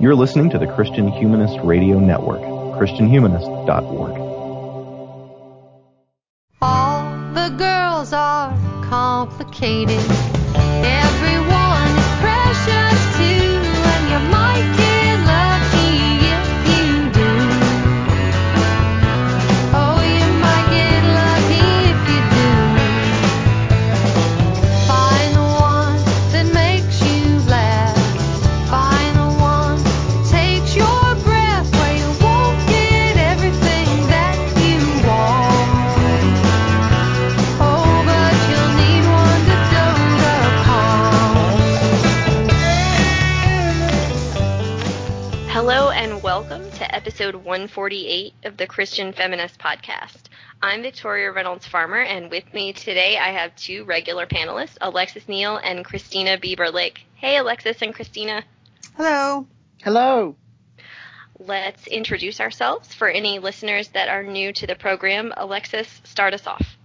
You're listening to the Christian Humanist Radio Network, ChristianHumanist.org. All the girls are complicated. 148 of the Christian Feminist Podcast. I'm Victoria Reynolds Farmer, and with me today I have two regular panelists, Alexis Neal and Christina Bieber Lake. Hey, Alexis and Christina. Hello. Hello. Let's introduce ourselves for any listeners that are new to the program. Alexis, start us off.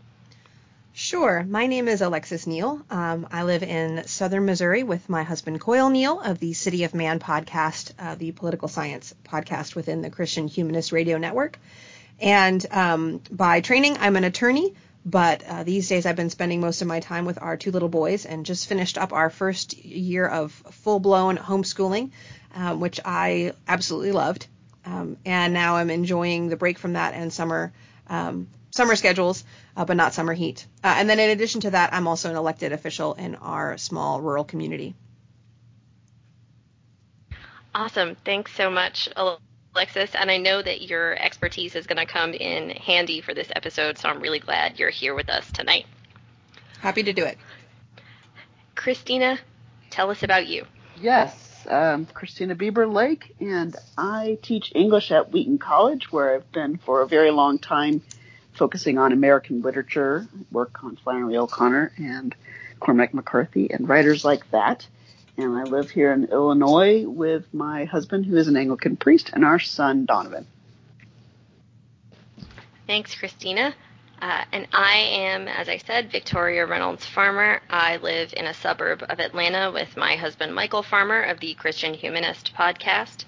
Sure. My name is Alexis Neal. Um, I live in southern Missouri with my husband Coyle Neal of the City of Man podcast, uh, the political science podcast within the Christian Humanist Radio Network. And um, by training, I'm an attorney, but uh, these days I've been spending most of my time with our two little boys and just finished up our first year of full blown homeschooling, um, which I absolutely loved. Um, and now I'm enjoying the break from that and summer um, summer schedules, uh, but not summer heat. Uh, and then in addition to that, I'm also an elected official in our small rural community. Awesome. Thanks so much, Alexis. And I know that your expertise is going to come in handy for this episode, so I'm really glad you're here with us tonight. Happy to do it. Christina, tell us about you. Yes, um, Christina Bieber Lake, and I teach English at Wheaton College, where I've been for a very long time focusing on American literature, work on Flannery O'Connor and Cormac McCarthy and writers like that. And I live here in Illinois with my husband, who is an Anglican priest, and our son, Donovan. Thanks, Christina. Uh, and I am, as I said, Victoria Reynolds Farmer. I live in a suburb of Atlanta with my husband, Michael Farmer, of the Christian Humanist podcast.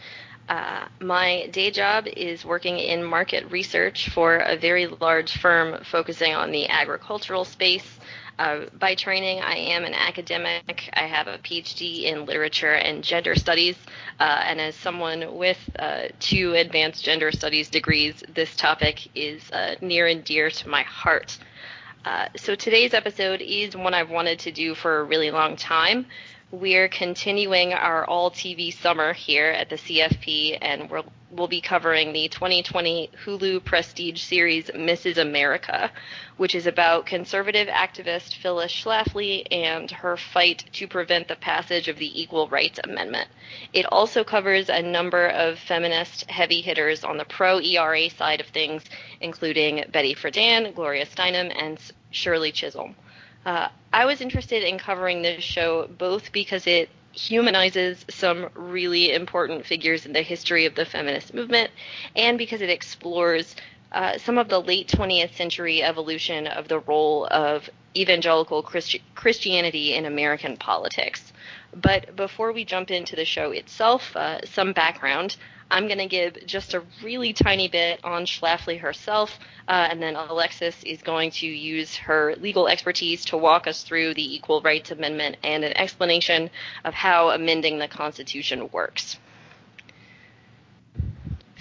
Uh, my day job is working in market research for a very large firm focusing on the agricultural space. Uh, by training, I am an academic. I have a PhD in literature and gender studies. Uh, and as someone with uh, two advanced gender studies degrees, this topic is uh, near and dear to my heart. Uh, so today's episode is one I've wanted to do for a really long time. We're continuing our all TV summer here at the CFP, and we'll, we'll be covering the 2020 Hulu Prestige series Mrs. America, which is about conservative activist Phyllis Schlafly and her fight to prevent the passage of the Equal Rights Amendment. It also covers a number of feminist heavy hitters on the pro ERA side of things, including Betty Friedan, Gloria Steinem, and Shirley Chisholm. Uh, I was interested in covering this show both because it humanizes some really important figures in the history of the feminist movement and because it explores uh, some of the late 20th century evolution of the role of evangelical Christi- Christianity in American politics. But before we jump into the show itself, uh, some background. I'm going to give just a really tiny bit on Schlafly herself, uh, and then Alexis is going to use her legal expertise to walk us through the Equal Rights Amendment and an explanation of how amending the Constitution works.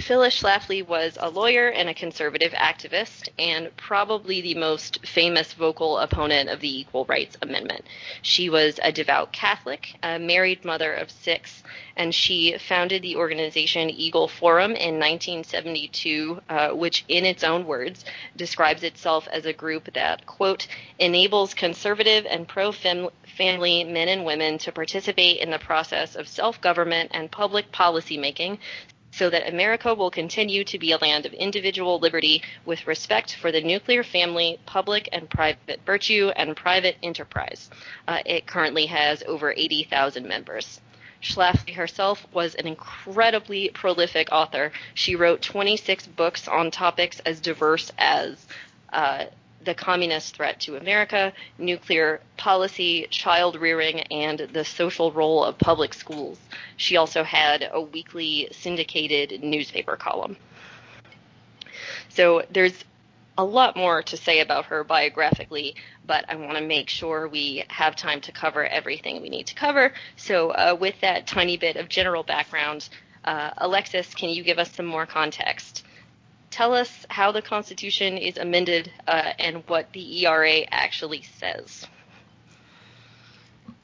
Phyllis Schlafly was a lawyer and a conservative activist, and probably the most famous vocal opponent of the Equal Rights Amendment. She was a devout Catholic, a married mother of six, and she founded the organization Eagle Forum in 1972, uh, which, in its own words, describes itself as a group that, quote, enables conservative and pro family men and women to participate in the process of self government and public policy making so that America will continue to be a land of individual liberty with respect for the nuclear family, public and private virtue, and private enterprise. Uh, it currently has over 80,000 members. Schlafly herself was an incredibly prolific author. She wrote 26 books on topics as diverse as uh, the communist threat to America, nuclear policy, child rearing, and the social role of public schools. She also had a weekly syndicated newspaper column. So there's a lot more to say about her biographically, but I want to make sure we have time to cover everything we need to cover. So, uh, with that tiny bit of general background, uh, Alexis, can you give us some more context? Tell us how the Constitution is amended uh, and what the ERA actually says.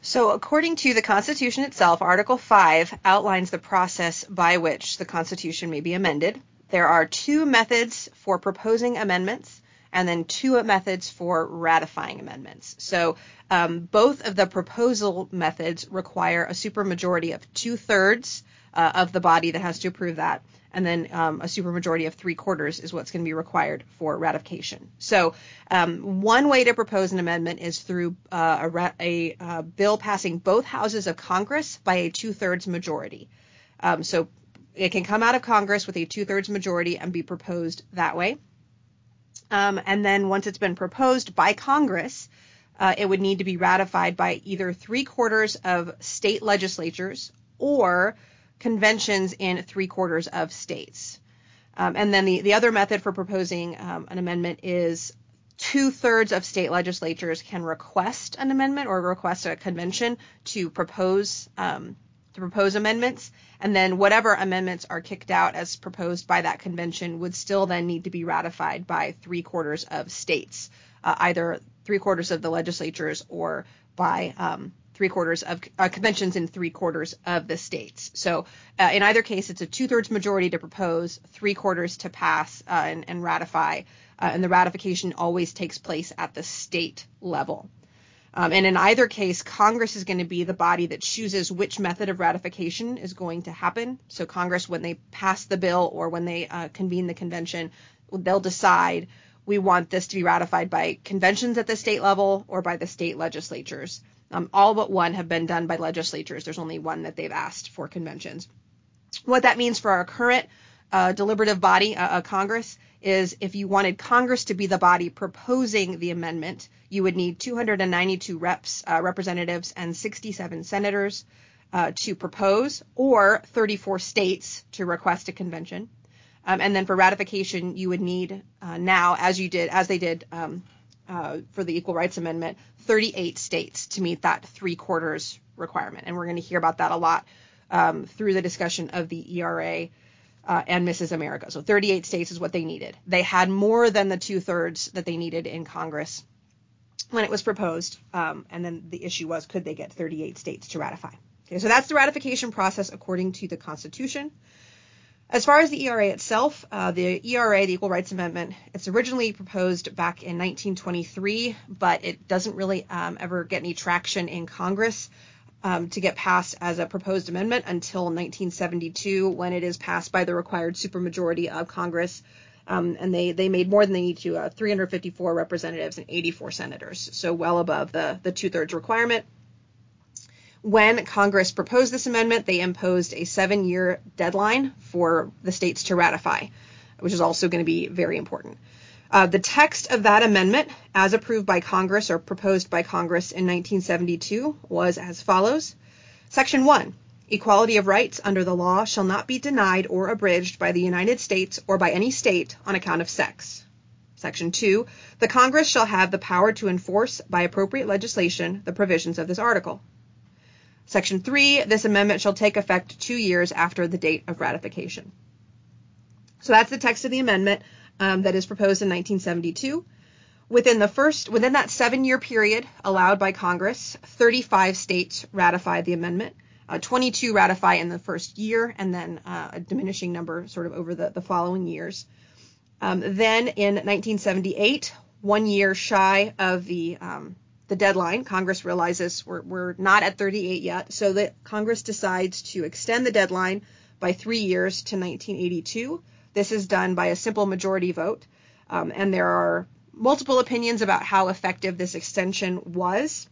So, according to the Constitution itself, Article 5 outlines the process by which the Constitution may be amended. There are two methods for proposing amendments and then two methods for ratifying amendments. So um, both of the proposal methods require a supermajority of two thirds uh, of the body that has to approve that, and then um, a supermajority of three quarters is what's going to be required for ratification. So um, one way to propose an amendment is through uh, a, a uh, bill passing both houses of Congress by a two thirds majority. Um, so it can come out of Congress with a two thirds majority and be proposed that way. Um, and then once it's been proposed by Congress, uh, it would need to be ratified by either three quarters of state legislatures or conventions in three quarters of states. Um, and then the, the other method for proposing um, an amendment is two thirds of state legislatures can request an amendment or request a convention to propose um, to propose amendments, and then whatever amendments are kicked out as proposed by that convention would still then need to be ratified by three quarters of states, uh, either three quarters of the legislatures or by um, three quarters of uh, conventions in three quarters of the states. So uh, in either case, it's a two-thirds majority to propose, three quarters to pass uh, and, and, ratify, uh, and the ratification always takes place at the state level. Um, and in either case, Congress is going to be the body that chooses which method of ratification is going to happen. So Congress, when they pass the bill or when they uh, convene the convention, they'll decide we want this to be ratified by conventions at the state level or by the state legislatures. Um, all but one have been done by legislatures. There's only one that they've asked for conventions. What that means for our current uh, deliberative body, uh, uh, Congress, is if you wanted Congress to be the body proposing the amendment, you would need 292 reps, uh, representatives, and 67 senators uh, to propose, or 34 states to request a convention. Um, and then for ratification, you would need uh, now, as you did, as they did um, for the Equal Rights Amendment, 38 states to meet that three quarters requirement. And we're going to hear about that a lot um, through the discussion of the ERA uh, and Mrs. America. So 38 states is what they needed. They had more than the two thirds that they needed in Congress when it was proposed. Um, and then the issue was could they get 38 states to ratify? Okay, so that's the ratification process according to the Constitution. As far as the ERA itself, uh, the ERA, the Equal Rights Amendment, it's originally proposed back in 1923, but it doesn't really um, ever get any traction in Congress um, to get passed as a proposed amendment until 1972 when it is passed by the required supermajority of Congress. Um, and they, they made more than they need to, uh, 354 representatives and 84 senators, so well above the, the two thirds requirement. When Congress proposed this amendment, they imposed a seven year deadline for the states to ratify, which is also going to be very important. Uh, the text of that amendment, as approved by Congress or proposed by Congress in 1972, was as follows Section 1 Equality of rights under the law shall not be denied or abridged by the United States or by any state on account of sex. Section 2 The Congress shall have the power to enforce by appropriate legislation the provisions of this article. Section 3 This amendment shall take effect two years after the date of ratification. So that's the text of the amendment um, that is proposed in 1972. Within the first, within that seven-year period allowed by Congress, 35 states ratified the amendment. Uh, 22 ratify in the first year, and then uh, a diminishing number sort of over the, the following years. Um, then in 1978, one year shy of the um, the deadline, Congress realizes we're, we're not at 38 yet, so that Congress decides to extend the deadline by three years to 1982 this is done by a simple majority vote, um, and there are multiple opinions about how effective this extension was.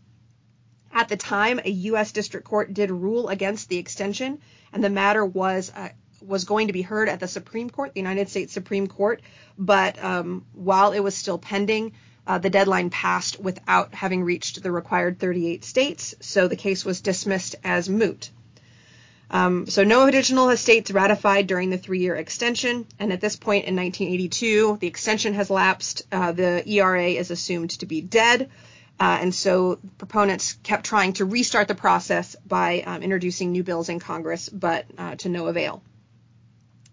At the time, a U.S. District Court did rule against the extension, and the matter was uh, was going to be heard at the Supreme Court, the United States Supreme Court. But um, while it was still pending, uh, the deadline passed without having reached the required 38 states, so the case was dismissed as moot. Um, so no additional states ratified during the three-year extension, and at this point in 1982, the extension has lapsed. Uh, the ERA is assumed to be dead, uh, and so proponents kept trying to restart the process by um, introducing new bills in Congress, but uh, to no avail.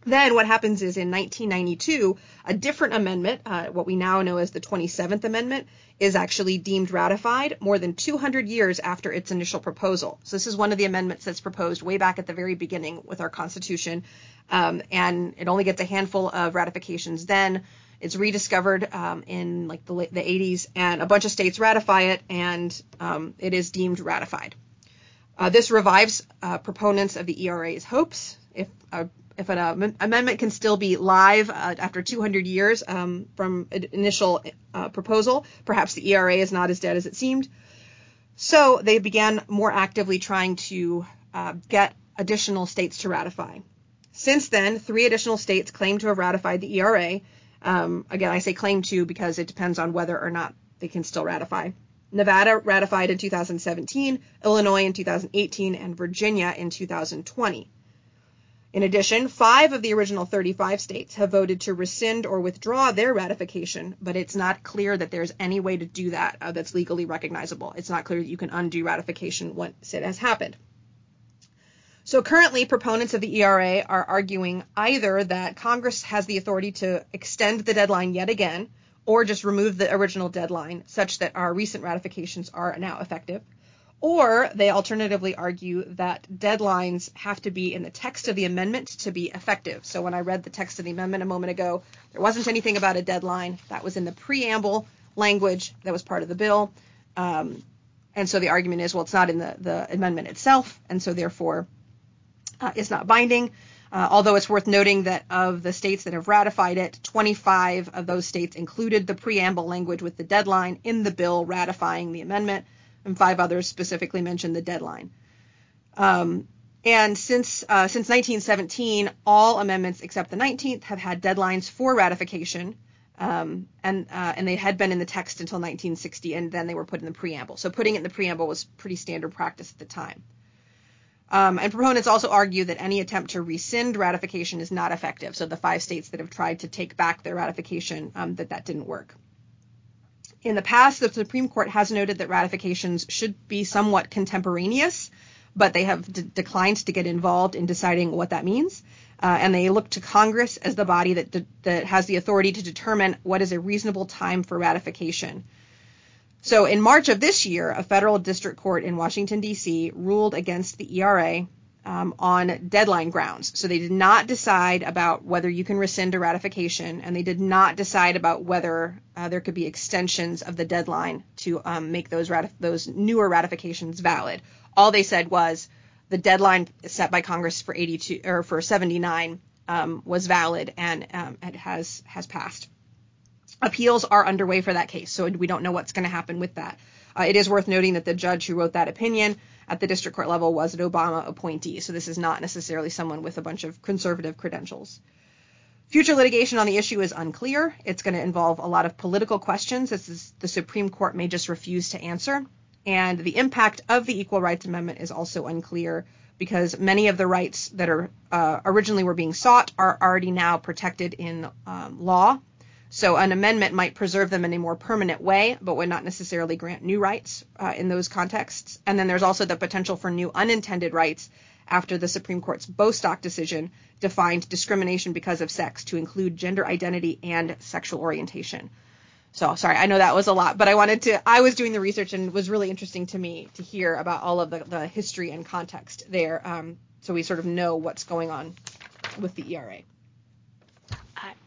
Then what happens is in 1992, a different amendment, uh, what we now know as the 27th Amendment, is actually deemed ratified more than 200 years after its initial proposal. So this is one of the amendments that's proposed way back at the very beginning with our Constitution, um, and it only gets a handful of ratifications then. It's rediscovered um, in like the, the 80s, and a bunch of states ratify it, and um, it is deemed ratified. Uh, this revives uh, proponents of the ERA's hopes. If if an amendment can still be live uh, after 200 years um, from initial uh, proposal, perhaps the ERA is not as dead as it seemed. So they began more actively trying to uh, get additional states to ratify. Since then, three additional states claim to have ratified the ERA. Um, again, I say claim to because it depends on whether or not they can still ratify. Nevada ratified in 2017, Illinois in 2018, and Virginia in 2020. In addition, five of the original 35 states have voted to rescind or withdraw their ratification, but it's not clear that there's any way to do that uh, that's legally recognizable. It's not clear that you can undo ratification once it has happened. So currently, proponents of the ERA are arguing either that Congress has the authority to extend the deadline yet again, or just remove the original deadline such that our recent ratifications are now effective. Or they alternatively argue that deadlines have to be in the text of the amendment to be effective. So when I read the text of the amendment a moment ago, there wasn't anything about a deadline. That was in the preamble language that was part of the bill. Um, and so the argument is, well, it's not in the, the amendment itself, and so therefore uh, it's not binding. Uh, although it's worth noting that of the states that have ratified it, 25 of those states included the preamble language with the deadline in the bill ratifying the amendment and five others specifically mention the deadline. Um, and since uh, since 1917, all amendments except the 19th have had deadlines for ratification, um, and uh, and they had been in the text until 1960, and then they were put in the preamble. So putting it in the preamble was pretty standard practice at the time. Um, and proponents also argue that any attempt to rescind ratification is not effective. So the five states that have tried to take back their ratification, um, that that didn't work. In the past, the Supreme Court has noted that ratifications should be somewhat contemporaneous, but they have d- declined to get involved in deciding what that means. Uh, and they look to Congress as the body that, d- that has the authority to determine what is a reasonable time for ratification. So in March of this year, a federal district court in Washington, D.C. ruled against the ERA um, on deadline grounds. So they did not decide about whether you can rescind a ratification, and they did not decide about whether uh, there could be extensions of the deadline to um, make those those newer ratifications valid. All they said was the deadline set by Congress for 82 or for 79 um, was valid and um, it has has passed. Appeals are underway for that case, so we don't know what's going to happen with that. Uh, it is worth noting that the judge who wrote that opinion at the district court level was an Obama appointee, so this is not necessarily someone with a bunch of conservative credentials. Future litigation on the issue is unclear. It's going to involve a lot of political questions the Supreme Court may just refuse to answer. And the impact of the Equal Rights Amendment is also unclear because many of the rights that are uh, originally were being sought are already now protected in um, law so an amendment might preserve them in a more permanent way, but would not necessarily grant new rights uh, in those contexts. And then there's also the potential for new unintended rights after the Supreme Court's Bostock decision defined discrimination because of sex to include gender identity and sexual orientation. So sorry, I know that was a lot, but I wanted to. I was doing the research and it was really interesting to me to hear about all of the, the history and context there, um, so we sort of know what's going on with the ERA.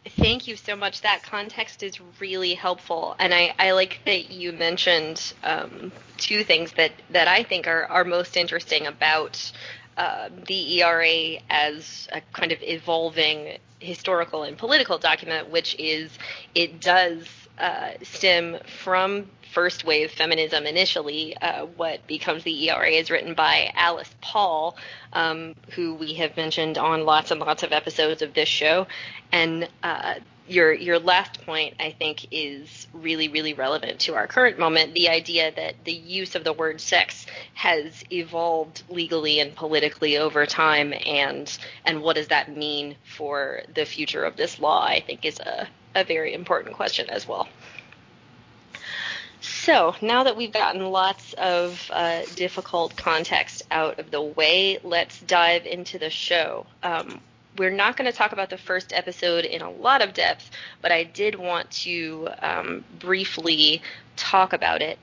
Thank you so much. That context is really helpful, and I, I like that you mentioned um, two things that, that I think are, are most interesting about uh, the ERA as a kind of evolving historical and political document, which is it does uh, stem from first wave feminism initially. Uh, what becomes the ERA is written by Alice Paul, um, who we have mentioned on lots and lots of episodes of this show. And uh, your your last point I think is really really relevant to our current moment the idea that the use of the word sex has evolved legally and politically over time and and what does that mean for the future of this law I think is a a very important question as well. So now that we've gotten lots of uh, difficult context out of the way, let's dive into the show. Um, we're not going to talk about the first episode in a lot of depth, but I did want to um, briefly talk about it.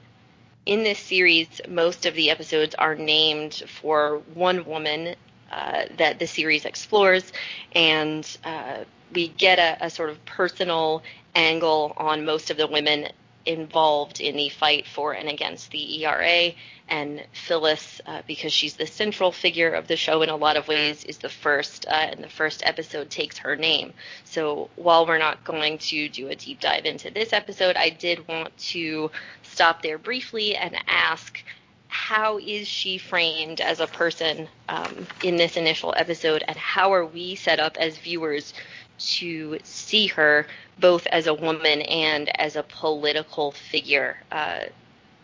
In this series, most of the episodes are named for one woman uh, that the series explores, and uh, we get a, a sort of personal angle on most of the women involved in the fight for and against the ERA. And Phyllis, uh, because she's the central figure of the show in a lot of ways, is the first, uh, and the first episode takes her name. So while we're not going to do a deep dive into this episode, I did want to stop there briefly and ask how is she framed as a person um, in this initial episode, and how are we set up as viewers to see her both as a woman and as a political figure. Uh,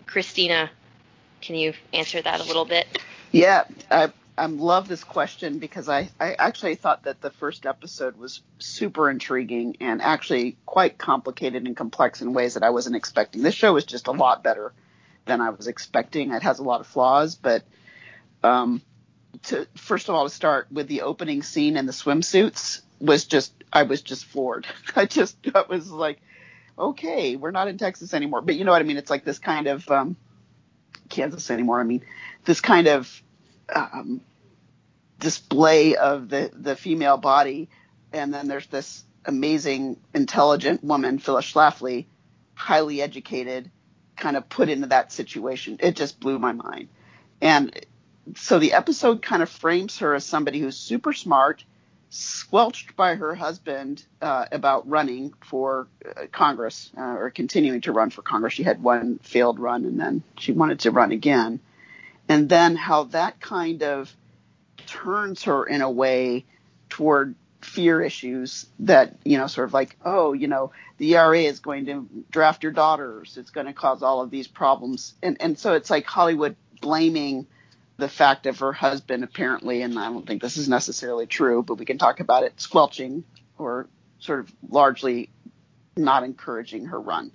Christina, can you answer that a little bit? Yeah, I, I love this question because I, I actually thought that the first episode was super intriguing and actually quite complicated and complex in ways that I wasn't expecting. This show is just a lot better than I was expecting. It has a lot of flaws, but um, to first of all to start with the opening scene and the swimsuits was just I was just floored. I just I was like, okay, we're not in Texas anymore. But you know what I mean? It's like this kind of um, Kansas anymore. I mean, this kind of um, display of the the female body, and then there's this amazing, intelligent woman, Phyllis Schlafly, highly educated, kind of put into that situation. It just blew my mind. And so the episode kind of frames her as somebody who's super smart squelched by her husband uh, about running for uh, Congress uh, or continuing to run for Congress. She had one failed run and then she wanted to run again. And then how that kind of turns her in a way toward fear issues that, you know, sort of like, oh, you know, the ERA is going to draft your daughters. It's going to cause all of these problems. And, and so it's like Hollywood blaming the fact of her husband apparently, and I don't think this is necessarily true, but we can talk about it, squelching or sort of largely not encouraging her run.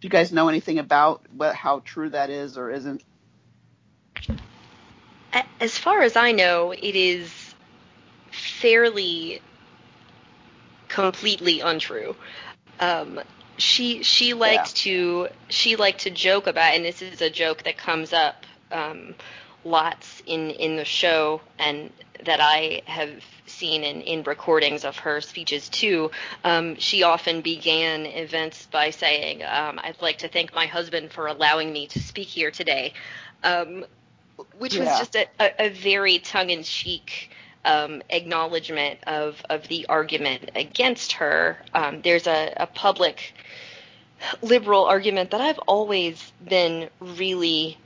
Do you guys know anything about what, how true that is or isn't? As far as I know, it is fairly completely untrue. Um, she she liked yeah. to she liked to joke about, and this is a joke that comes up um, lots in in the show and that I have seen in, in recordings of her speeches too. Um, she often began events by saying, um, "I'd like to thank my husband for allowing me to speak here today," um, which yeah. was just a, a, a very tongue-in-cheek. Um, acknowledgement of, of the argument against her. Um, there's a, a public liberal argument that I've always been really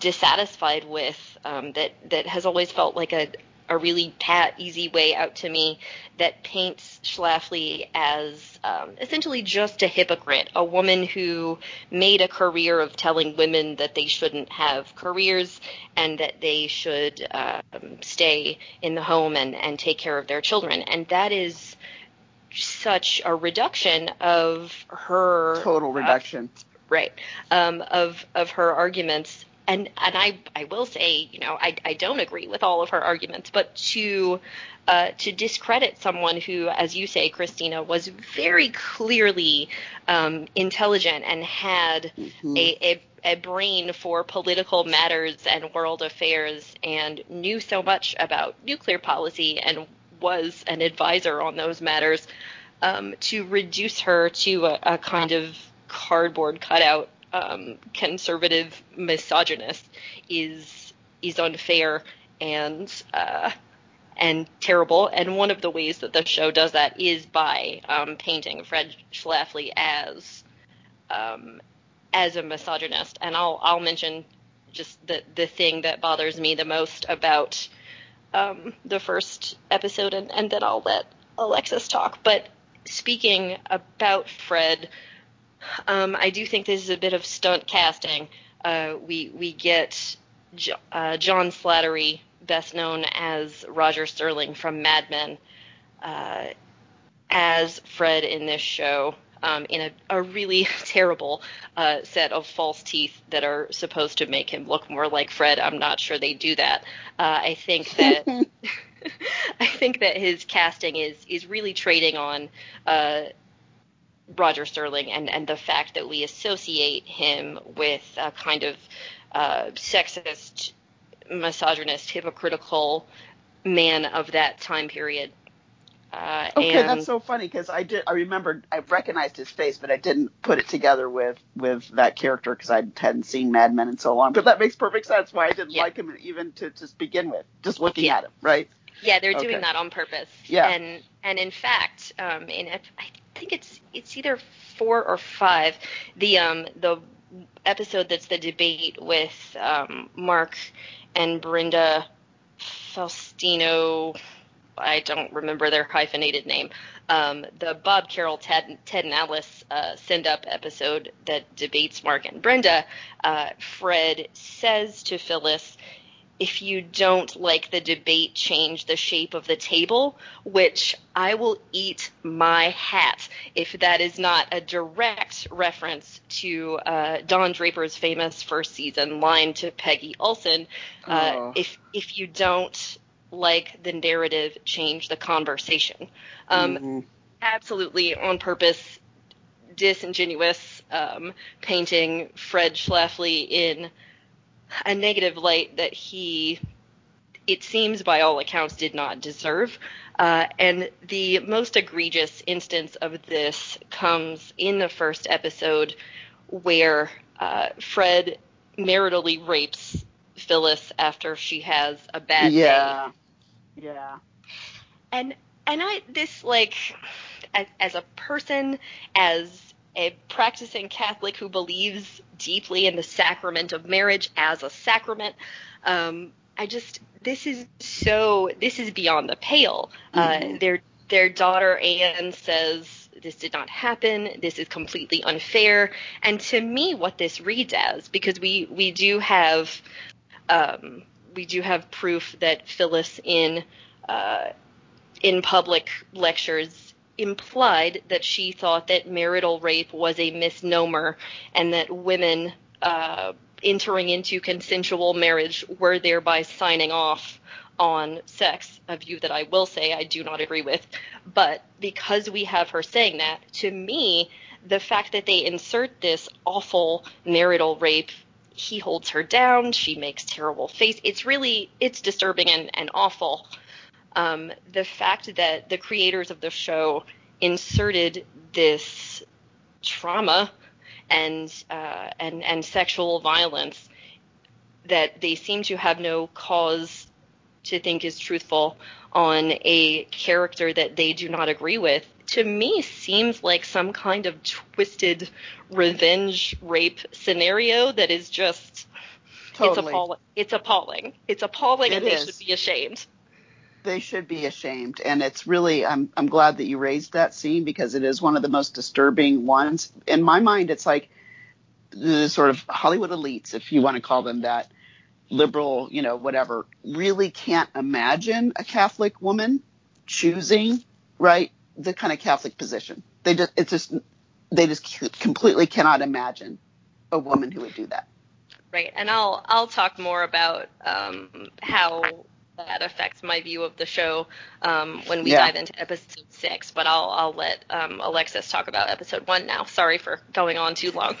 dissatisfied with um, that that has always felt like a a really pat, easy way out to me that paints Schlafly as um, essentially just a hypocrite, a woman who made a career of telling women that they shouldn't have careers and that they should um, stay in the home and, and take care of their children. And that is such a reduction of her total reduction. Uh, right um, of of her arguments and and I I will say, you know, I I don't agree with all of her arguments, but to uh, to discredit someone who, as you say, Christina, was very clearly um, intelligent and had mm-hmm. a, a a brain for political matters and world affairs and knew so much about nuclear policy and was an advisor on those matters um, to reduce her to a, a kind of cardboard cutout um, conservative misogynist is is unfair and uh, and terrible. And one of the ways that the show does that is by um, painting Fred Schlafly as um, as a misogynist. And I'll I'll mention just the the thing that bothers me the most about um, the first episode, and, and then I'll let Alexis talk. But speaking about Fred, um, I do think this is a bit of stunt casting. Uh, we we get J- uh, John Slattery, best known as Roger Sterling from Mad Men, uh, as Fred in this show. Um, in a, a, really terrible uh, set of false teeth that are supposed to make him look more like Fred. I'm not sure they do that. Uh, I think that I think that his casting is is really trading on uh, Roger Sterling and and the fact that we associate him with a kind of uh, sexist, misogynist, hypocritical man of that time period. Uh, okay, and, that's so funny because I did. I remembered. I recognized his face, but I didn't put it together with with that character because I hadn't seen Mad Men in so long. But that makes perfect sense why I didn't Yeah. like him even to just begin with, just looking Yeah. at him, right? Yeah, they're Okay. doing that on purpose. Yeah. And and in fact, um, in I think it's it's either four or five. The um the episode that's the debate with um, Mark and Brenda Faustino. I don't remember their hyphenated name. Um, the Bob Carol, Ted, Ted and Alice uh, send up episode that debates Mark and Brenda. Uh, Fred says to Phyllis, if you don't like the debate, change the shape of the table, which I will eat my hat if that is not a direct reference to uh, Don Draper's famous first season line to Peggy Olson. Uh, Oh. If if you don't like the narrative, change the conversation. Um, Mhm. absolutely on purpose disingenuous um, painting Fred Schlafly in a negative light that he, it seems by all accounts, did not deserve. Uh, and the most egregious instance of this comes in the first episode where uh, Fred maritally rapes Phyllis after she has a bad day yeah, yeah. and and I this like as, as a person as a practicing Catholic who believes deeply in the sacrament of marriage as a sacrament, um, I just this is so this is beyond the pale. Uh, Mhm. their their daughter Anne says this did not happen. This is completely unfair. And to me, what this reads as because we we do have um, we do have proof that Phyllis in uh, in public lectures implied that she thought that marital rape was a misnomer and that women uh, entering into consensual marriage were thereby signing off on sex, a view that I will say I do not agree with. But because we have her saying that, to me, the fact that they insert this awful marital rape he holds her down she makes terrible face it's really it's disturbing and, and awful um, the fact that the creators of the show inserted this trauma and uh, and and sexual violence that they seem to have no cause to think is truthful on a character that they do not agree with to me seems like some kind of twisted revenge rape scenario that is just it's appalling it's appalling. It's appalling and It they should be ashamed they should be ashamed. And it's really I'm I'm glad that you raised that scene because it is one of the most disturbing ones. In my mind it's like the sort of Hollywood elites if you want to call them that liberal you know whatever really can't imagine a Catholic woman choosing right the kind of Catholic position. They just it's just they just completely cannot imagine a woman who would do that. Right, and I'll I'll talk more about um, how that affects my view of the show um, when we Yeah. dive into episode six. But I'll I'll let um, Alexis talk about episode one now. Sorry for going on too long.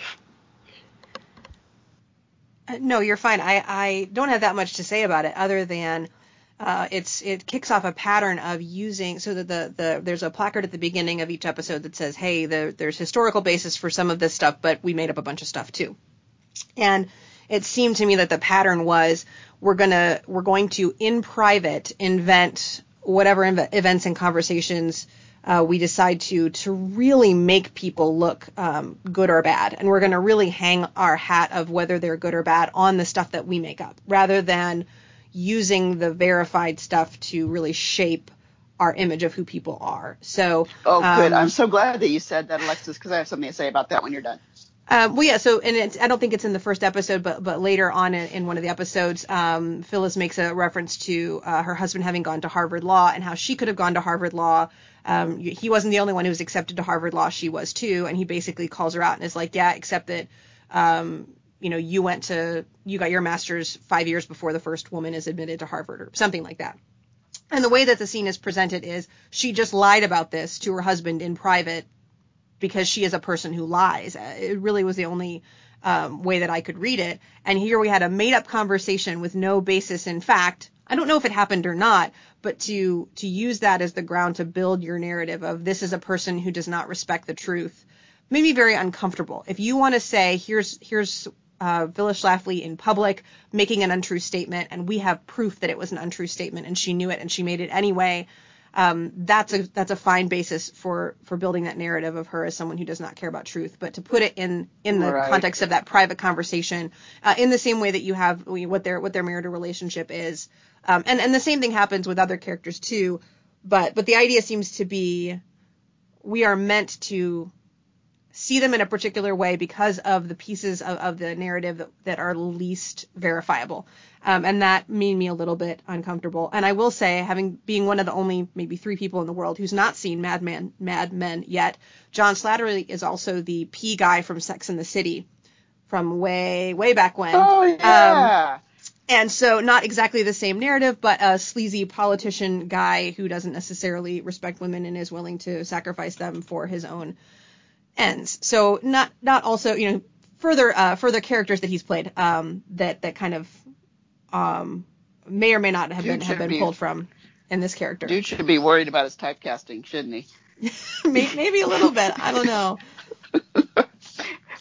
Uh, No, you're fine. I, I don't have that much to say about it other than uh, it's it kicks off a pattern of using so that the, the there's a placard at the beginning of each episode that says, hey, the, there's historical basis for some of this stuff, but we made up a bunch of stuff too. And it seemed to me that the pattern was we're gonna we're going to in private invent whatever inv- events and conversations uh, we decide to to really make people look um, good or bad, and we're going to really hang our hat of whether they're good or bad on the stuff that we make up, rather than using the verified stuff to really shape our image of who people are. So Oh, good. um, I'm so glad that you said that, Alexis, because I have something to say about that when you're done. Um, well, yeah. So, and I don't think it's in the first episode, but but later on in, in one of the episodes, um, Phyllis makes a reference to uh, her husband having gone to Harvard Law and how she could have gone to Harvard Law. Um, he wasn't the only one who was accepted to Harvard Law; she was too. And he basically calls her out and is like, "Yeah, except that, um, you know, you went to, you got your master's five years before the first woman is admitted to Harvard, or something like that." And the way that the scene is presented is she just lied about this to her husband in private because she is a person who lies. Uh, It really was the only um, way that I could read it. And here we had a made up conversation with no basis in fact. I don't know if it happened or not, but to to use that as the ground to build your narrative of this is a person who does not respect the truth made me very uncomfortable. If you want to say here's here's uh, Schlafly in public making an untrue statement, and we have proof that it was an untrue statement, and she knew it, and she made it anyway um, that's a that's a fine basis for for building that narrative of her as someone who does not care about truth. But to put it in in the Right. context of that private conversation, uh, in the same way that you have what their what their marital relationship is, um, and and the same thing happens with other characters too. But but the idea seems to be we are meant to see them in a particular way because of the pieces of, of the narrative that, that are least verifiable. Um, and that made me a little bit uncomfortable. And I will say, having being one of the only maybe three people in the world who's not seen Mad Men, Mad Men yet, John Slattery is also the P guy from Sex and the City from way, way back when. Oh yeah. And so not exactly the same narrative, but a sleazy politician guy who doesn't necessarily respect women and is willing to sacrifice them for his own ends. So not not also you know further uh, further characters that he's played um, that that kind of um, may or may not have Dude been have been be- pulled from in this character. Dude should be worried about his typecasting, shouldn't he? May- maybe a little bit. I don't know.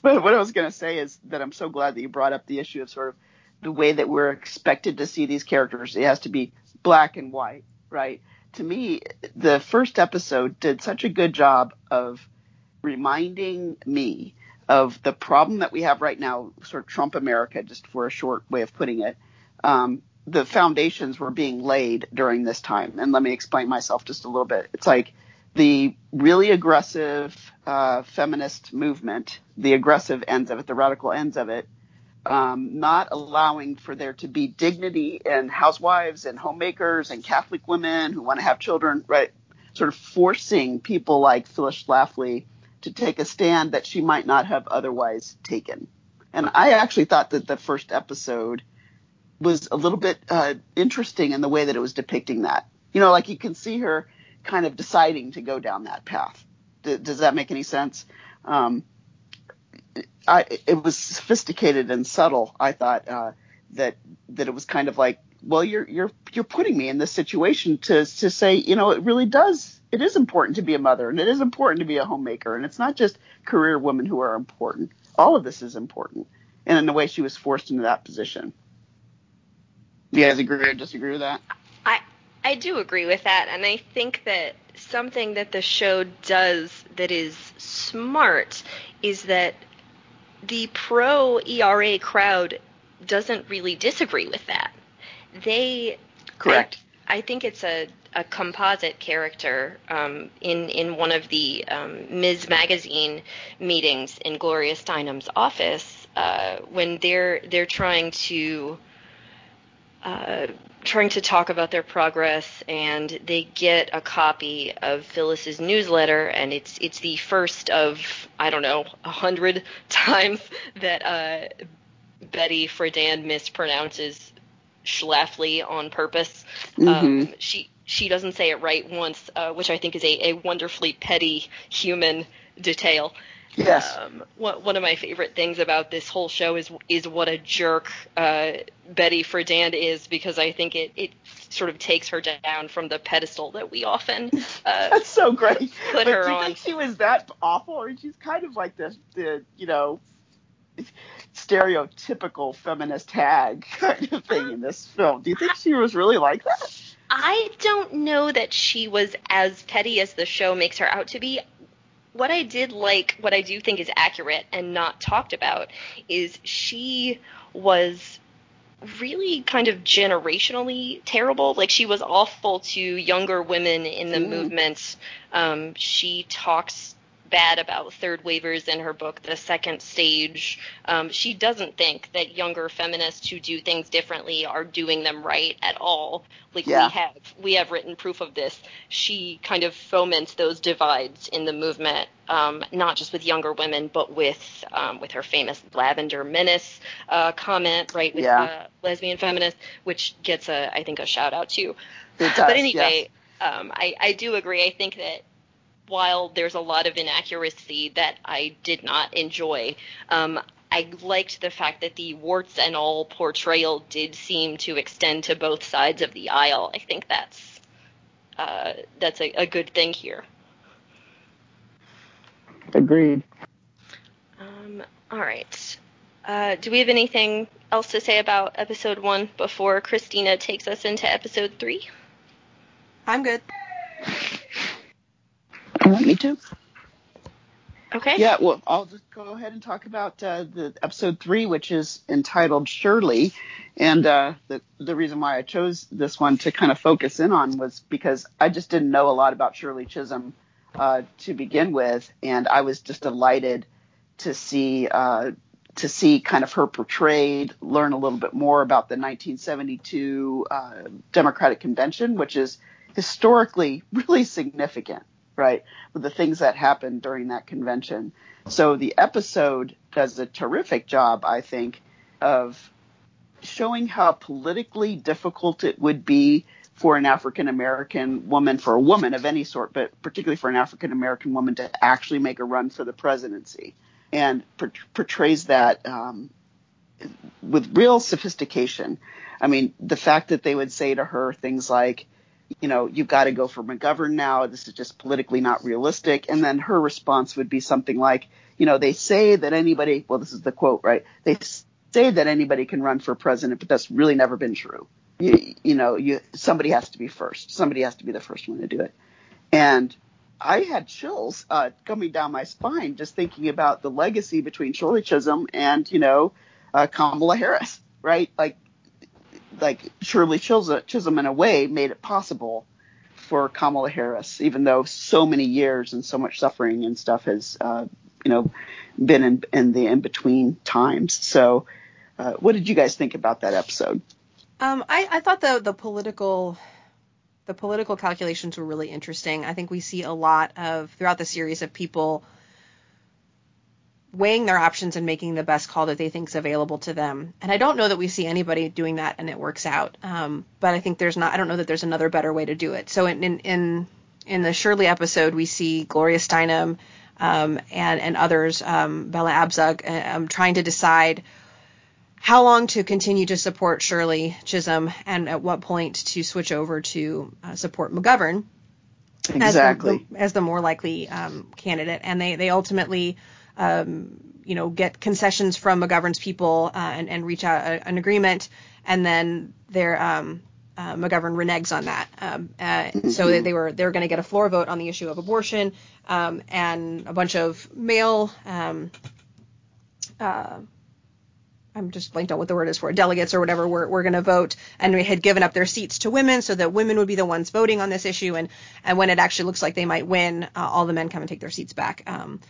But what I was going to say is that I'm so glad that you brought up the issue of sort of the way that we're expected to see these characters. It has to be black and white, right? To me, the first episode did such a good job of reminding me of the problem that we have right now, sort of Trump America, just for a short way of putting it. Um, the foundations were being laid during this time. And let me explain myself just a little bit. It's like the really aggressive uh, feminist movement, the aggressive ends of it, the radical ends of it, um, not allowing for there to be dignity in housewives and homemakers and Catholic women who want to have children, right? Sort of forcing people like Phyllis Schlafly to take a stand that she might not have otherwise taken. And I actually thought that the first episode was a little bit uh, interesting in the way that it was depicting that. You know, like you can see her kind of deciding to go down that path. D- does that make any sense? Um, I, it was sophisticated and subtle. I thought uh, that that it was kind of like, well, you're you're you're putting me in this situation to to say, you know, it really does. It is important to be a mother, and it is important to be a homemaker, and it's not just career women who are important. All of this is important, and in the way she was forced into that position. You guys agree or disagree with that? I I do agree with that, and I think that something that the show does that is smart is that the pro ERA crowd doesn't really disagree with that. They Correct. I, I think it's a, a composite character um, in in one of the um, Ms. Magazine meetings in Gloria Steinem's office uh, when they're they're trying to uh, trying to talk about their progress, and they get a copy of Phyllis's newsletter, and it's it's the first of I don't know a hundred times that uh, Betty Friedan mispronounces Schlafly on purpose. Um, Mhm. she she doesn't say it right once, uh, which I think is a, a wonderfully petty human detail. Yes. Um, one, one of my favorite things about this whole show is is what a jerk uh, Betty Friedan is because I think it, it sort of takes her down from the pedestal that we often uh, That's so great. Put but her do you on. think she was that awful, or she's kind of like the the you know stereotypical feminist hag kind of thing in this film? Do you think she was really like that? I don't know that she was as petty as the show makes her out to be. What I did like, what I do think is accurate and not talked about, is she was really kind of generationally terrible. Like she was awful to younger women in the mm. movement. Um, she talks bad about third wavers in her book, The Second Stage. Um, she doesn't think that younger feminists who do things differently are doing them right at all. Like yeah. we have, we have written proof of this. She kind of foments those divides in the movement, um, not just with younger women, but with um, with her famous Lavender Menace uh, comment, right, with yeah. uh, lesbian feminists, which gets a, I think, a shout out too. Does, but anyway. Yes. Um, I, I do agree. I think that while there's a lot of inaccuracy that I did not enjoy, um, I liked the fact that the warts and all portrayal did seem to extend to both sides of the aisle. I think that's uh, that's a, a, good thing here. Agreed. Um, all right. Uh, do we have anything else to say about episode one before Christina takes us into episode three? I'm good. Want me too. Okay. Yeah, well, I'll just go ahead and talk about uh, the episode three, which is entitled Shirley, and uh, the the reason why I chose this one to kind of focus in on was because I just didn't know a lot about Shirley Chisholm uh, to begin with, and I was just delighted to see uh, to see kind of her portrayed, learn a little bit more about the 1972 uh, Democratic Convention, which is historically really significant right? With the things that happened during that convention. So the episode does a terrific job, I think, of showing how politically difficult it would be for an African American woman, for a woman of any sort, but particularly for an African American woman to actually make a run for the presidency, and portrays that um, with real sophistication. I mean, the fact that they would say to her things like, you know, you've got to go for McGovern now. This is just politically not realistic. And then her response would be something like, you know, they say that anybody, well, this is the quote, right? They say that anybody can run for president, but that's really never been true. You, you know, you, somebody has to be first. Somebody has to be the first one to do it. And I had chills uh, coming down my spine just thinking about the legacy between Shirley Chisholm and, you know, uh, Kamala Harris, right? Like like Shirley Chisholm in a way made it possible for Kamala Harris, even though so many years and so much suffering and stuff has, uh, you know, been in, in the in between times. So, uh, what did you guys think about that episode? Um, I, I thought the the political the political calculations were really interesting. I think we see a lot of throughout the series of people weighing their options and making the best call that they think is available to them. And I don't know that we see anybody doing that and it works out. Um, but I think there's not. I don't know that there's another better way to do it. So in in in, in the Shirley episode, we see Gloria Steinem um, and and others, um, Bella Abzug, uh, um, trying to decide how long to continue to support Shirley Chisholm and at what point to switch over to uh, support McGovern. Exactly. As the, as the more likely um, candidate, and they they ultimately um, you know, get concessions from McGovern's people uh, and, and reach out a, an agreement, and then their um, uh, McGovern reneges on that. Um, uh, mm-hmm. So they, they were they were going to get a floor vote on the issue of abortion, um, and a bunch of male. Um, uh, I'm just blanked on what the word is for delegates or whatever were, were going to vote and we had given up their seats to women so that women would be the ones voting on this issue and and when it actually looks like they might win uh, all the men come and take their seats back um,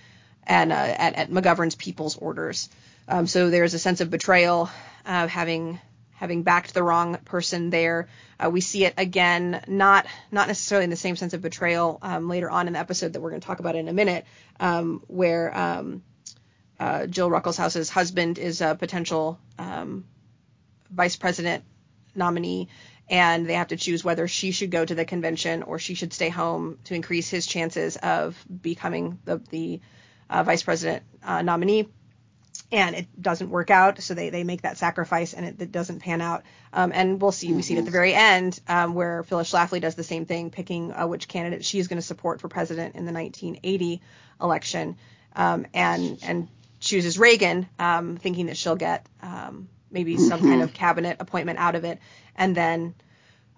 and uh, at, at McGovern's people's orders. Um, so there's a sense of betrayal, uh, having having backed the wrong person there. Uh, we see it again, not not necessarily in the same sense of betrayal um, later on in the episode that we're going to talk about in a minute, um, where um, uh, Jill Ruckelshaus's husband is a potential um, vice president nominee, and they have to choose whether she should go to the convention or she should stay home to increase his chances of becoming the the uh, vice president uh, nominee. And it doesn't work out, so they, they make that sacrifice, and it, it doesn't pan out. Um, and we'll see. Mm-hmm. We see it at the very end, um, where Phyllis Schlafly does the same thing, picking uh, which candidate she's going to support for president in the 1980 election, um, and and chooses Reagan, um, thinking that she'll get um, maybe some kind mm-hmm. of cabinet appointment out of it, and then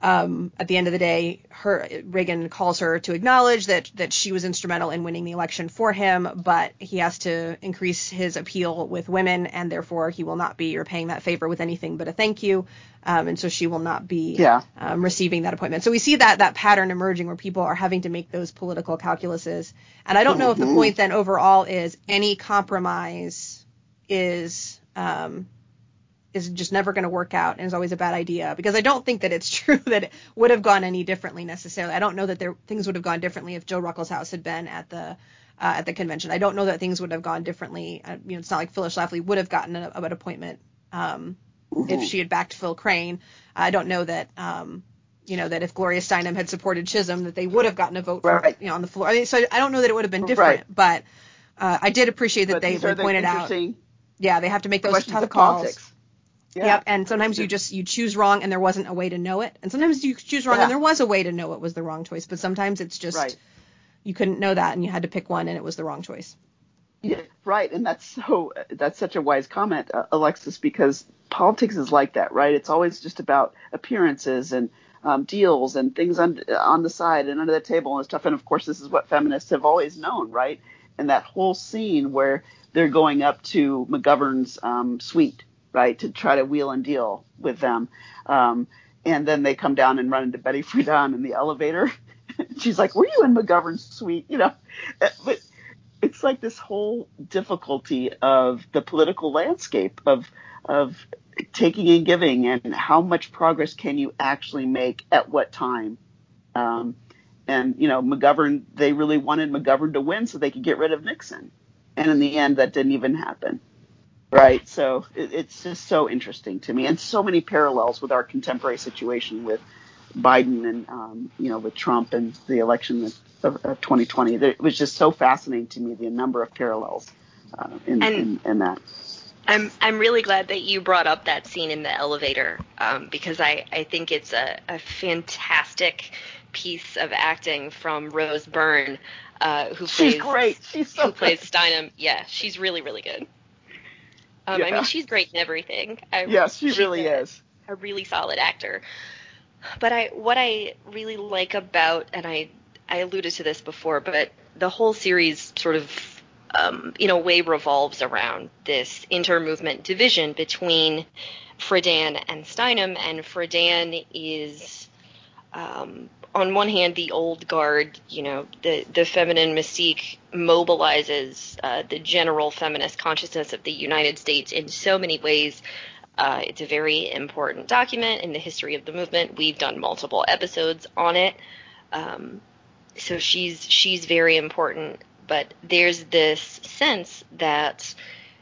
um, at the end of the day, her Reagan calls her to acknowledge that that she was instrumental in winning the election for him, but he has to increase his appeal with women, and therefore he will not be repaying that favor with anything but a thank you, um, and so she will not be Yeah. um, receiving that appointment. So we see that that pattern emerging where people are having to make those political calculuses, and I don't know if the point then overall is any compromise is um, is just never going to work out and is always a bad idea because I don't think that it's true that it would have gone any differently necessarily. I don't know that there things would have gone differently if Joe Ruckelshaus had been at the uh, at the convention. I don't know that things would have gone differently. Uh, you know, it's not like Phyllis Schlafly would have gotten a, an appointment um, if she had backed Phil Crane. I don't know that um, you know that if Gloria Steinem had supported Chisholm that they would have gotten a vote for Right. you know on the floor. I mean, so I don't know that it would have been different, Right. but uh, I did appreciate that But they, they the pointed out. Yeah, they have to make those tough calls. politics. Yeah. Yep, and sometimes you just you choose wrong and there wasn't a way to know it, and sometimes you choose wrong Yeah. and there was a way to know it was the wrong choice, but sometimes it's just Right. you couldn't know that and you had to pick one and it was the wrong choice. Yeah, right, and that's so that's such a wise comment, uh, Alexis, because politics is like that, right? It's always just about appearances and um, deals and things on on the side and under the table and stuff. And of course, this is what feminists have always known, right? And that whole scene where they're going up to McGovern's um, suite, right, to try to wheel and deal with them, um, and then they come down and run into Betty Friedan in the elevator. She's like, "Were you in McGovern's suite?" You know, Uh, but it's like this whole difficulty of the political landscape of of taking and giving and how much progress can you actually make at what time um, and you know McGovern they really wanted McGovern to win so they could get rid of Nixon and in the end that didn't even happen right so it, it's just so interesting to me and so many parallels with our contemporary situation with Biden and um, you know with Trump and the election of, of, of 2020. There- It was just so fascinating to me the number of parallels uh, in, And- in, in that. I'm I'm really glad that you brought up that scene in the elevator um, because I, I think it's a, a fantastic piece of acting from Rose Byrne, uh, who plays She's great. She's so who plays. Steinem. Yeah, she's really really good. Um, I mean, she's great in everything. I, Yes, she really a- is. a really solid actor. But I what I really like about and I I alluded to this before, but the whole series sort of um, in a way revolves around this intermovement division between Friedan and Steinem, and Friedan is um, on one hand the old guard, you know, the the feminine mystique mobilizes uh, the general feminist consciousness of the United States in so many ways. Uh, it's a very important document in the history of the movement. We've done multiple episodes on it. Um, so she's she's very important, but there's this sense that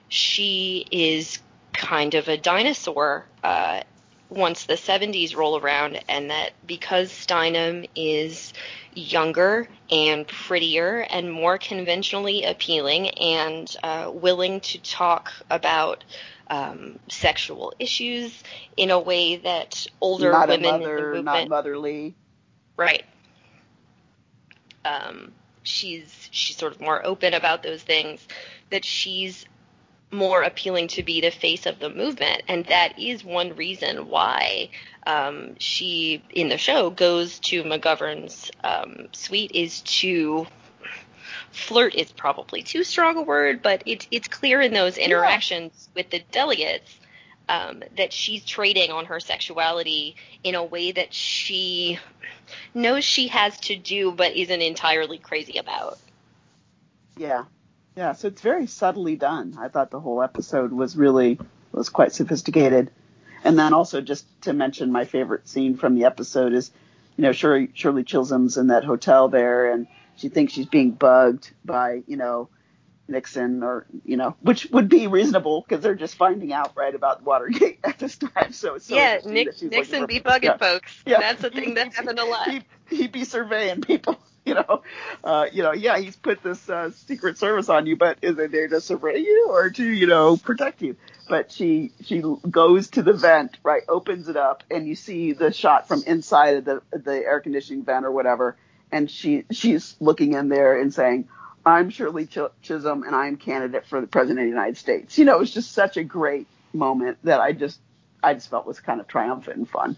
she is kind of a dinosaur uh, once the 70s roll around, and that because Steinem is younger and prettier and more conventionally appealing and uh, willing to talk about um, sexual issues in a way that older not women in the movement not motherly. Right. Um, she's she's sort of more open about those things. That she's more appealing to be the face of the movement, and that is one reason why um, she in the show goes to McGovern's um, suite is to flirt is probably too strong a word, but it's it's clear in those interactions with the delegates um, that she's trading on her sexuality in a way that she knows she has to do, but isn't entirely crazy about. Yeah. Yeah, so it's very subtly done. I thought the whole episode was really was quite sophisticated. And then also just to mention my favorite scene from the episode is, you know, Shirley, Shirley Chisholm's in that hotel there and she thinks she's being bugged by, you know, Nixon or, you know, which would be reasonable because they're just finding out right about Watergate at this time. So it's so yeah, Nick, Nixon be bugging yeah. folks. Yeah. That's a thing that happened a lot. He, he'd be surveying people, you know. Uh, you know, yeah, he's put this uh, Secret Service on you, but is it there to survey you or to, you know, protect you? But she she goes to the vent, right, opens it up, and you see the shot from inside of the the air conditioning vent or whatever, and she she's looking in there and saying. I'm Shirley Ch- Chisholm, and I'm candidate for the president of the United States. You know, it was just such a great moment that I just, I just felt was kind of triumphant and fun.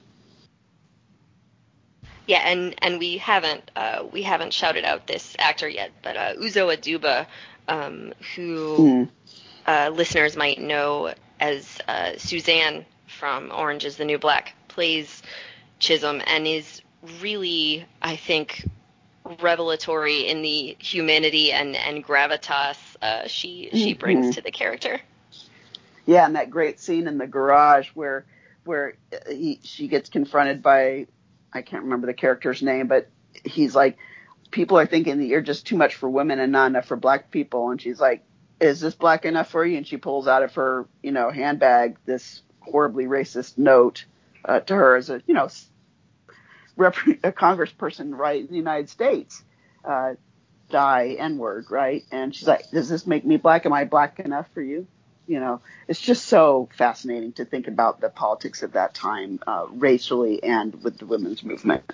Yeah, and and we haven't uh, we haven't shouted out this actor yet, but uh, Uzo Aduba, um, who Mm. uh, listeners might know as uh, Suzanne from Orange Is the New Black, plays Chisholm and is really, I think, revelatory in the humanity and and gravitas uh, she she Mhm. brings to the character. Yeah, and that great scene in the garage where where uh, he, she gets confronted by I can't remember the character's name, but he's like, people are thinking that you're just too much for women and not enough for black people, and she's like, is this black enough for you? And she pulls out of her you know handbag this horribly racist note uh, to her as a you know rep- a congressperson right in the United States. Uh, die N word, right? And she's like, Does this make me black? Am I black enough for you? You know, it's just so fascinating to think about the politics of that time, uh, racially and with the women's movement.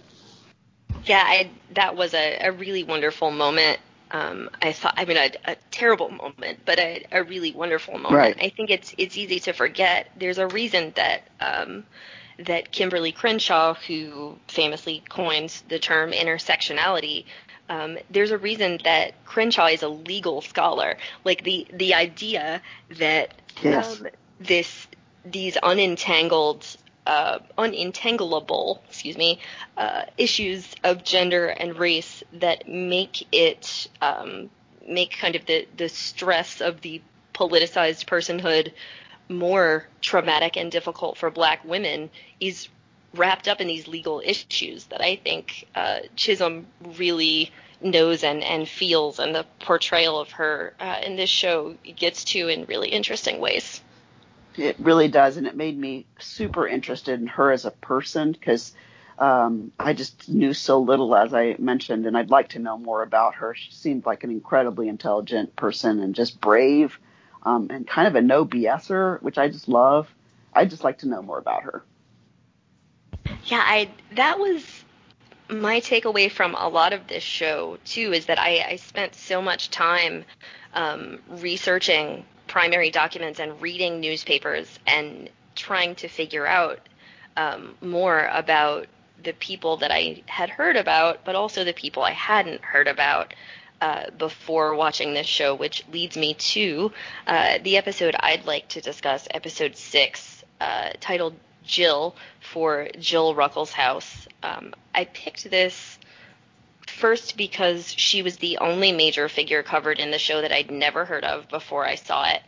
Yeah, I, that was a, a really wonderful moment. Um, I thought, I mean, a, a terrible moment, but a, a really wonderful moment. Right. I think it's it's easy to forget. There's a reason that um, that Kimberlé Crenshaw, who famously coins the term intersectionality, um, there's a reason that Crenshaw is a legal scholar. Like the the idea that Yes. um, this these unentangled uh, unentangleable, excuse me, uh, issues of gender and race that make it um, make kind of the the stress of the politicized personhood more traumatic and difficult for black women is wrapped up in these legal issues that I think uh, Chisholm really knows and, and feels, and the portrayal of her uh, in this show gets to in really interesting ways. It really does, and it made me super interested in her as a person because um, I just knew so little, as I mentioned, and I'd like to know more about her. She seemed like an incredibly intelligent person and just brave, um, and kind of a no BSer, which I just love. I'd just like to know more about her. Yeah, I that was my takeaway from a lot of this show too is that I, I spent so much time um, researching primary documents and reading newspapers and trying to figure out um, more about the people that I had heard about, but also the people I hadn't heard about uh, before watching this show, which leads me to uh, the episode I'd like to discuss, episode six, uh, titled Jill for Jill Ruckelshaus. Um, I picked this first because she was the only major figure covered in the show that I'd never heard of before I saw it.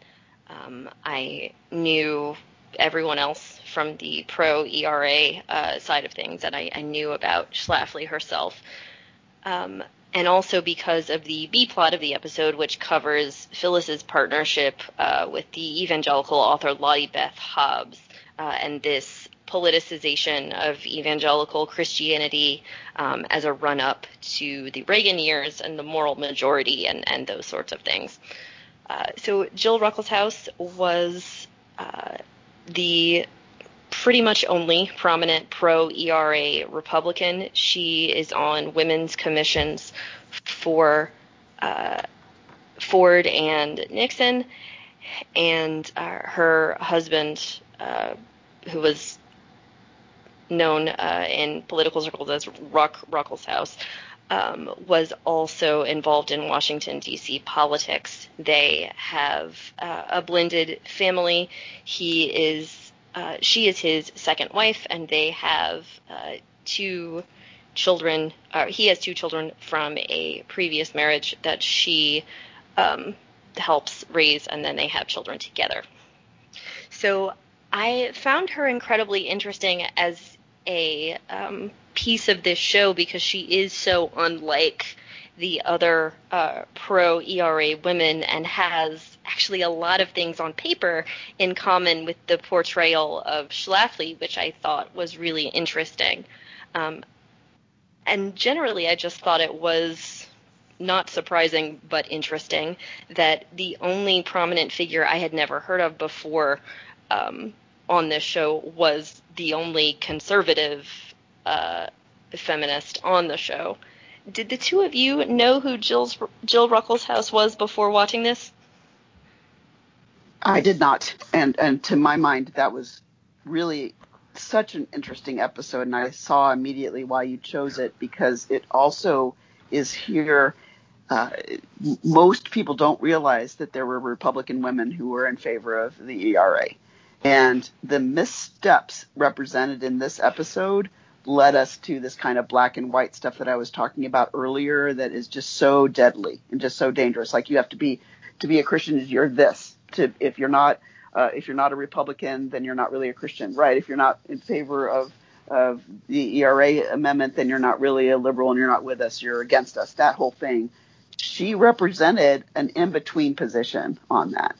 Um, I knew everyone else from the pro ERA uh, side of things, and I, I knew about Schlafly herself. Um, and also because of the B plot of the episode, which covers Phyllis's partnership uh, with the evangelical author Lottie Beth Hobbs uh, and this politicization of evangelical Christianity um, as a run up to the Reagan years and the moral majority and, and those sorts of things. Uh, so Jill Ruckelshaus was uh, the pretty much only prominent pro ERA Republican. She is on women's commissions for uh, Ford and Nixon, and uh, her husband, uh, who was known uh, in political circles as Ruck Ruckelshaus, um, was also involved in Washington, D.C. politics. They have uh, a blended family. He is, uh, she is his second wife, and they have uh, two children. Uh, he has two children from a previous marriage that she um, helps raise, and then they have children together. So I found her incredibly interesting as a um, piece of this show because she is so unlike the other uh, pro ERA women and has actually a lot of things on paper in common with the portrayal of Schlafly, which I thought was really interesting. Um, and generally, I just thought it was not surprising but interesting that the only prominent figure I had never heard of before um, on this show was the only conservative uh, feminist on the show. Did the two of you know who Jill's, Jill Ruckelshaus was before watching this? I did not, and and to my mind, that was really such an interesting episode, and I saw immediately why you chose it because it also is here. Uh, most people don't realize that there were Republican women who were in favor of the ERA. And the missteps represented in this episode led us to this kind of black and white stuff that I was talking about earlier that is just so deadly and just so dangerous. Like you have to be to be a Christian you're this. To if you're not uh, if you're not a Republican, then you're not really a Christian, right? If you're not in favor of of the ERA amendment, then you're not really a liberal and you're not with us. You're against us. That whole thing. She represented an in between position on that,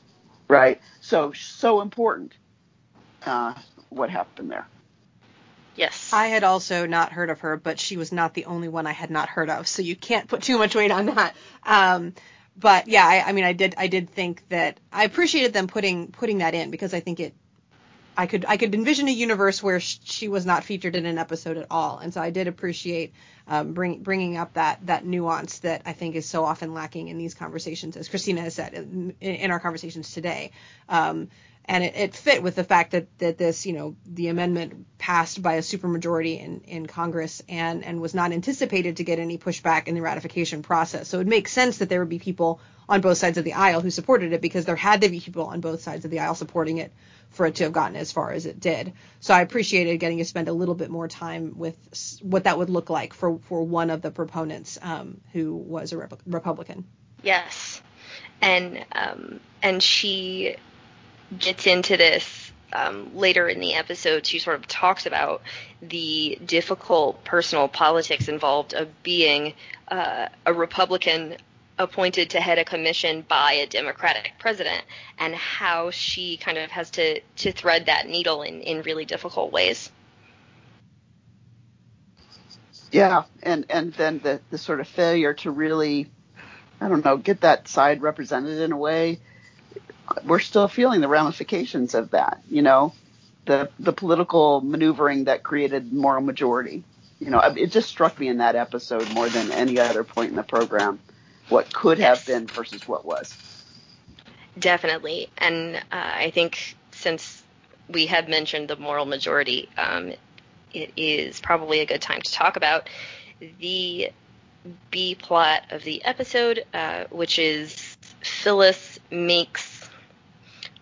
right? So so important. Uh, what happened there? Yes. I had also not heard of her, but she was not the only one I had not heard of, so you can't put too much weight on that. Um, but yeah, I, I mean, I did, I did think that I appreciated them putting putting that in because I think it, I could, I could envision a universe where she was not featured in an episode at all, and so I did appreciate um, bring, bringing up that that nuance that I think is so often lacking in these conversations, as Christina has said in, in our conversations today. Um, and it, it, fit with the fact that, that this, you know, the amendment passed by a supermajority in, in Congress and, and was not anticipated to get any pushback in the ratification process. So it makes sense that there would be people on both sides of the aisle who supported it because there had to be people on both sides of the aisle supporting it for it to have gotten as far as it did. So I appreciated getting to spend a little bit more time with what that would look like for, for one of the proponents um, who was a Rep- Republican. Yes. And um, and she gets into this um, later in the episode. She sort of talks about the difficult personal politics involved of being uh, a Republican appointed to head a commission by a Democratic president, and how she kind of has to to thread that needle in in really difficult ways. Yeah, and and then the the sort of failure to really, I don't know, get that side represented in a way we're still feeling the ramifications of that. You know, the the political maneuvering that created moral majority. You know, it just struck me in that episode more than any other point in the program, what could have been versus what was. Definitely, and uh, I think since we had mentioned the moral majority, um, it is probably a good time to talk about the B plot of the episode, uh, which is Phyllis makes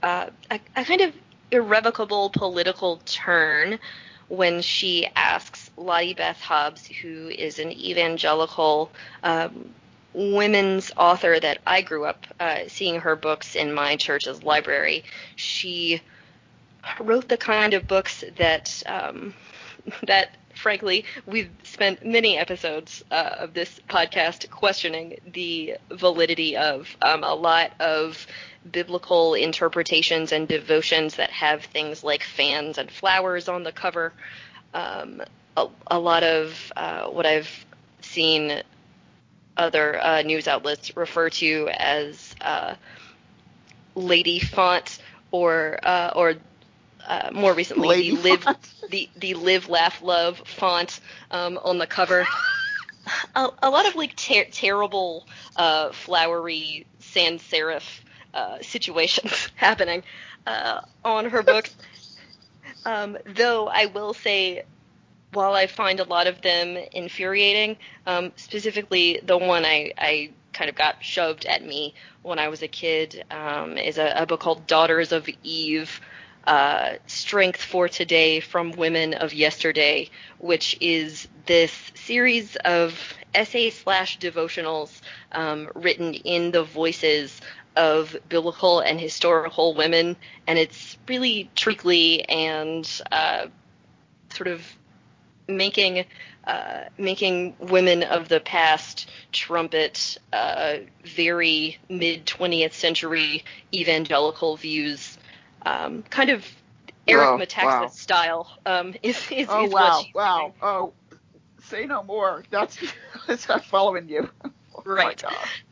uh, a, a kind of irrevocable political turn when she asks Lottie Beth Hobbs, who is an evangelical um, women's author that I grew up uh, seeing her books in my church's library. She wrote the kind of books that um, that frankly we've spent many episodes uh, of this podcast questioning the validity of um, a lot of biblical interpretations and devotions that have things like fans and flowers on the cover. Um, a, a, lot of uh, what I've seen other uh, news outlets refer to as uh, lady font or uh, or uh, more recently lady the live the the live laugh love font um, on the cover. a, a, lot of like ter- terrible uh, flowery sans serif uh, situations happening uh, on her books. Um, though I will say, while I find a lot of them infuriating, um, specifically the one I, I, kind of got shoved at me when I was a kid um, is a, a, book called Daughters of Eve. Uh, Strength for Today from Women of Yesterday, which is this series of essays slash devotionals um, written in the voices of biblical and historical women, and it's really treacly and uh, sort of making uh, making women of the past trumpet uh, very mid 20th century evangelical views, um, kind of Eric Metaxas wow. style. Um, is, is, oh is wow, wow, doing. oh, say no more. That's that's following you. Right.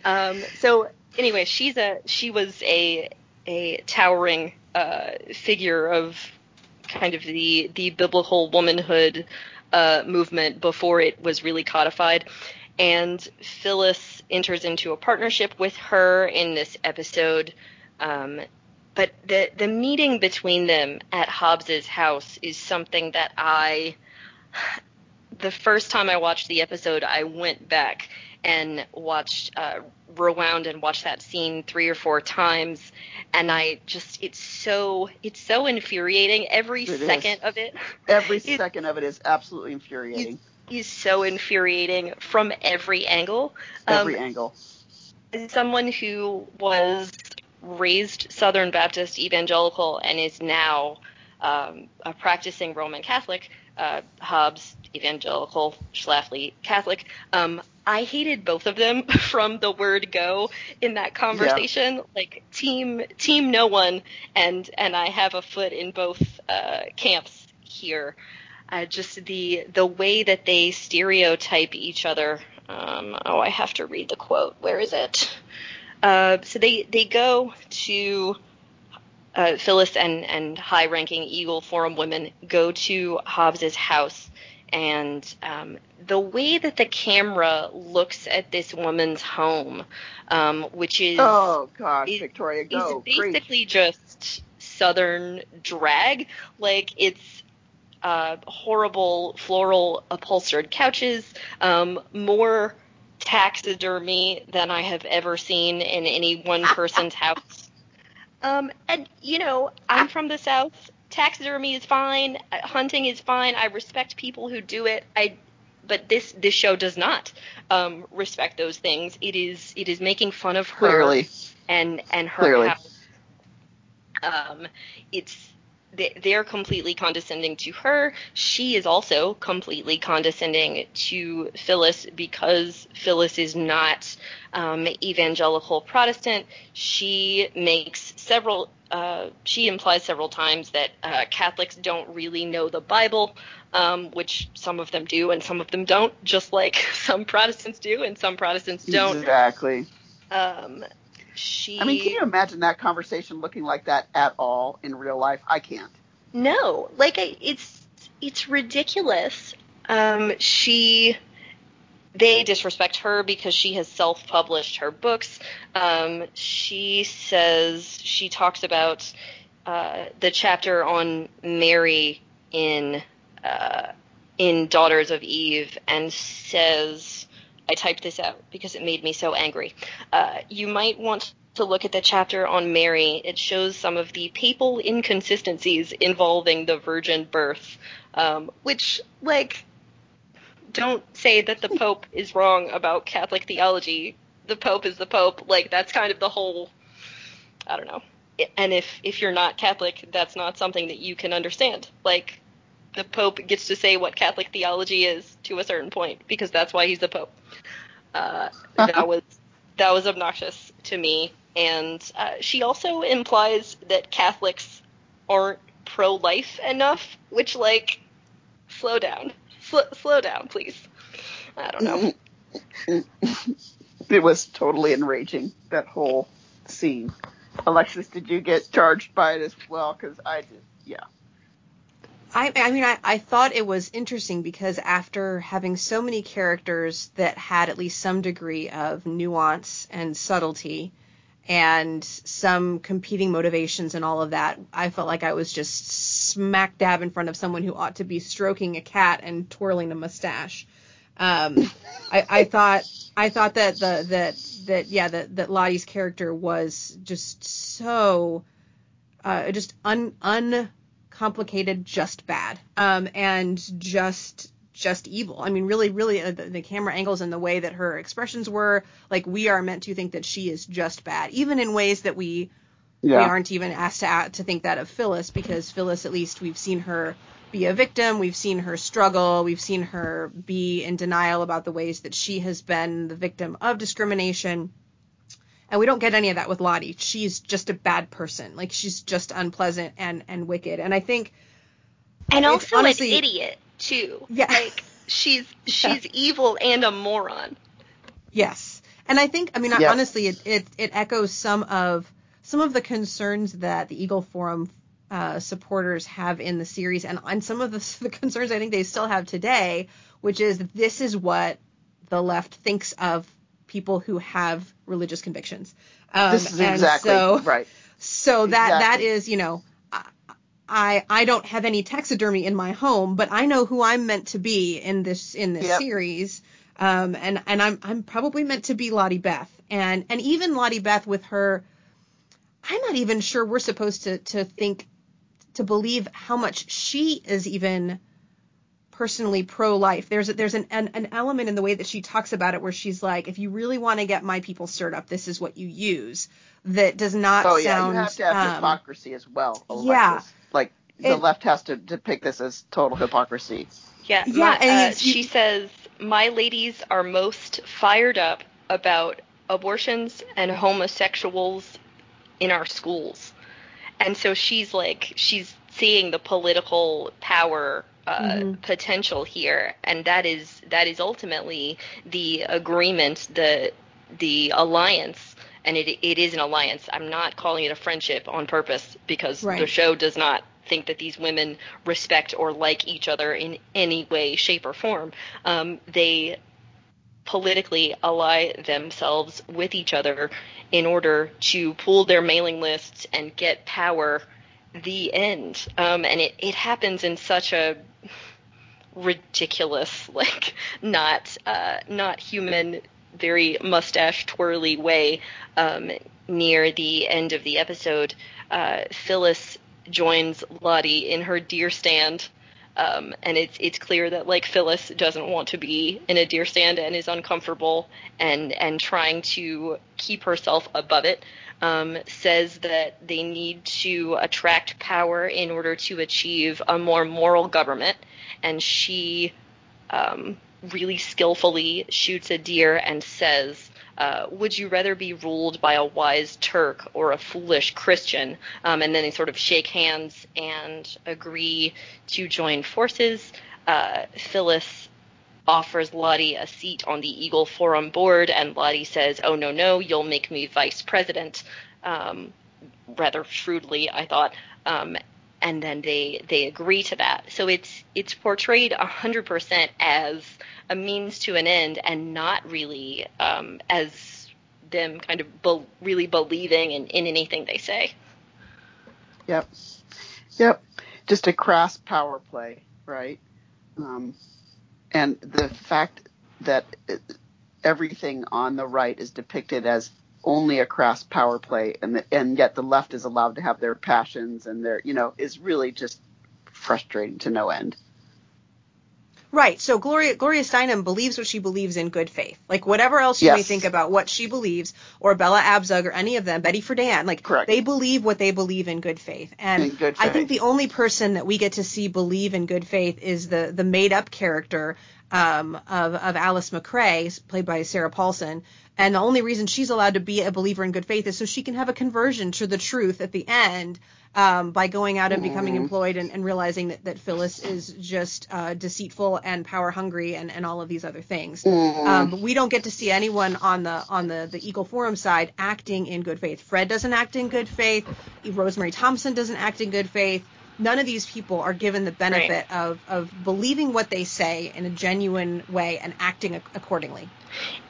Um, so anyway, she's a she was a a towering uh, figure of kind of the the biblical womanhood uh, movement before it was really codified. And Phyllis enters into a partnership with her in this episode. Um, but the the meeting between them at Hobbs's house is something that I the first time I watched the episode, I went back and watched uh, rewound and watched that scene three or four times and i just it's so it's so infuriating every It second is. of it Every It- second of it is absolutely infuriating. is so infuriating from every angle Every um, angle. as someone who was raised Southern Baptist evangelical and is now um, a practicing Roman Catholic, uh, Hobbs evangelical, Schlafly Catholic. Um, I hated both of them from the word go in that conversation. Like team team no one, and and I have a foot in both uh, camps here. Uh, just the the way that they stereotype each other. Um, oh, I have to read the quote. Where is it? Uh, so they they go to uh, Phyllis and and high-ranking Eagle Forum women go to Hobbs's house, and um, the way that the camera looks at this woman's home, um, which is Oh gosh, is- Victoria, is go. Preach. basically just southern drag. Like it's uh, horrible floral upholstered couches, um, more taxidermy than I have ever seen in any one person's house. Um, and you know, I'm from the south. Taxidermy is fine. uh, Hunting is fine. I respect people who do it. I, but this this show does not um, respect those things. It is it is making fun of her Clearly. and and her Clearly. house. Um, it's they- they're completely condescending to her. She is also completely condescending to Phyllis because Phyllis is not um, evangelical Protestant. She makes several. Uh, she implies several times that uh, Catholics don't really know the Bible, um, which some of them do and some of them don't, just like some Protestants do and some Protestants don't. Exactly. Um, she. I mean, can you imagine that conversation looking like that at all in real life? I can't. No, like I, it's it's ridiculous. Um, she they disrespect her because she has self-published her books. Um, she says she talks about uh, the chapter on Mary in uh, in Daughters of Eve and says I typed this out because it made me so angry. Uh, you might want to look at the chapter on Mary. It shows some of the papal inconsistencies involving the virgin birth, um, which, like, don't say that the Pope is wrong about Catholic theology. The Pope is the Pope. Like, that's kind of the whole. I don't know. And if if you're not Catholic, that's not something that you can understand. Like, the Pope gets to say what Catholic theology is to a certain point because that's why he's the Pope. Uh, that was that was obnoxious to me, and uh, she also implies that Catholics aren't pro-life enough, which like slow down, Sl- slow down, please. I don't know. It was totally enraging that whole scene. Alexis, did you get charged by it as well? Because I did. Yeah. I, I mean, I, I thought it was interesting because after having so many characters that had at least some degree of nuance and subtlety and some competing motivations and all of that, I felt like I was just smack dab in front of someone who ought to be stroking a cat and twirling a mustache. Um, I, I thought I thought that the that that yeah that that Lottie's character was just so uh, just un uncomplicated, just bad, um, and just just evil. I mean, really, really, uh, the, the camera angles and the way that her expressions were, like we are meant to think that she is just bad, even in ways that we we aren't even asked to to think that of Phyllis because Phyllis, at least we've seen her be a victim, we've seen her struggle, we've seen her be in denial about the ways that she has been the victim of discrimination. And we don't get any of that with Lottie. She's just a bad person. Like she's just unpleasant and and wicked. And I think And also honestly- an idiot too. Yeah. Like she's she's evil and a moron. Yes, and I think I mean Yeah. honestly, it, it it echoes some of some of the concerns that the Eagle Forum uh, supporters have in the series, and and some of the, the concerns I think they still have today, which is this is what the left thinks of people who have religious convictions. Um, this is and exactly so, right. So that that Exactly. is, you know, I I don't have any taxidermy in my home, but I know who I'm meant to be in this in this Yep. series. Um, and and I'm I'm probably meant to be Lottie Beth, and and even Lottie Beth with her, I'm not even sure we're supposed to to think to believe how much she is even personally pro-life. There's a, there's an, an an element in the way that she talks about it where she's like, if you really want to get my people stirred up, this is what you use. That does not Oh yeah, sound. you have to have um, hypocrisy as well. Alexis. yeah. Like the It- left has to depict this as total hypocrisy. Yeah, Yeah, my- and uh, it's- she says, My ladies are most fired up about abortions and homosexuals in our schools. And so she's like, she's seeing the political power uh, Mhm. potential here, and that is that is ultimately the agreement, the the alliance, and it it is an alliance. I'm not calling it a friendship on purpose because the show does not think that these women respect or like each other in any way, shape, or form. Um, they politically ally themselves with each other in order to pool their mailing lists and get power. The end. Um, and it, it happens in such a ridiculous, like not uh, not human, very mustache twirly way. Um, near the end of the episode, uh, Phyllis joins Lottie in her deer stand. Um, and it's it's clear that like Phyllis doesn't want to be in a deer stand and is uncomfortable and and trying to keep herself above it. Um, says that they need to attract power in order to achieve a more moral government, and she um, really skillfully shoots a deer and says, uh, "Would you rather be ruled by a wise Turk or a foolish Christian?" Um, and then they sort of shake hands and agree to join forces. Uh, Phyllis offers Lottie a seat on the Eagle Forum board, and Lottie says, "Oh no, no, you'll make me vice president." Um, rather shrewdly, I thought. Um, and then they they agree to that. So it's it's portrayed hundred percent as a means to an end, and not really um, as them kind of be- really believing in, in anything they say. Yep. Yep. Just a crass power play, right? Um, and the fact that it, everything on the right is depicted as only a crass power play, and the, and yet the left is allowed to have their passions and their, you know, is really just frustrating to no end. Right. So Gloria Gloria Steinem believes what she believes in good faith. Like whatever else you may think about what she believes, or Bella Abzug or any of them, Betty Friedan, like Correct. they believe what they believe in good faith. And good I think the only person that we get to see believe in good faith is the the made up character um, of of Alice Macray, played by Sarah Paulson. And the only reason she's allowed to be a believer in good faith is so she can have a conversion to the truth at the end um, by going out and becoming Mm-hmm. employed and, and realizing that, that Phyllis is just uh, deceitful and power hungry and, and all of these other things. Mm-hmm. Um, but we don't get to see anyone on the on the, the Eagle Forum side acting in good faith. Fred doesn't act in good faith. Rosemary Thomson doesn't act in good faith. None of these people are given the benefit of, of believing what they say in a genuine way and acting ac- accordingly.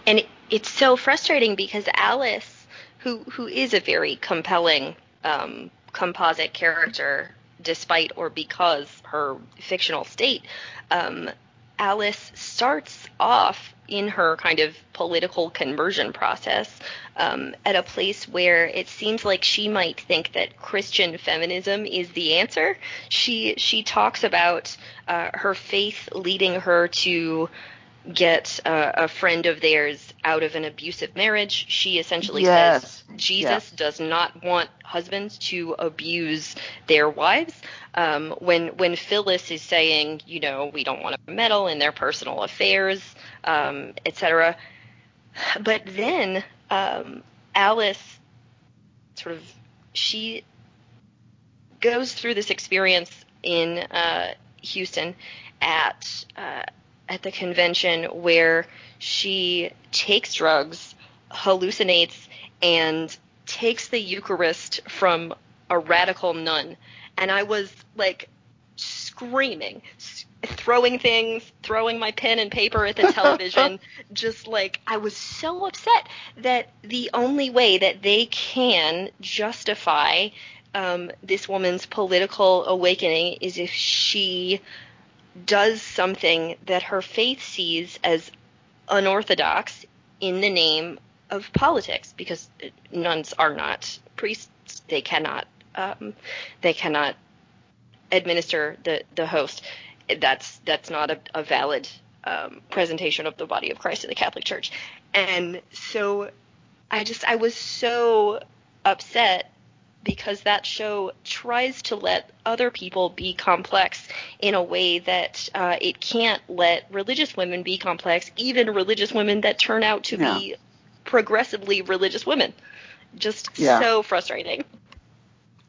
and it's so frustrating because Alice, who who is a very compelling um, composite character, despite or because her fictional state, um, Alice starts off in her kind of political conversion process um, at a place where it seems like she might think that Christian feminism is the answer. She she talks about uh, her faith leading her to get uh, a friend of theirs out of an abusive marriage. She essentially Yes. says Jesus does not want husbands to abuse their wives. Um, when when Phyllis is saying, you know, we don't want to meddle in their personal affairs, um, etc. But then um, Alice sort of she goes through this experience in uh, Houston at uh, at the convention where she takes drugs, hallucinates, and takes the Eucharist from a radical nun. And I was like screaming. throwing things, throwing my pen and paper at the television, just like I was so upset that the only way that they can justify um, this woman's political awakening is if she does something that her faith sees as unorthodox in the name of politics, because nuns are not priests; they cannot um, they cannot administer the the host that's that's not a, a valid um, presentation of the body of Christ in the Catholic Church. And so I just I was so upset because that show tries to let other people be complex in a way that uh, it can't let religious women be complex, even religious women that turn out to yeah. be progressively religious women. Just yeah. so frustrating.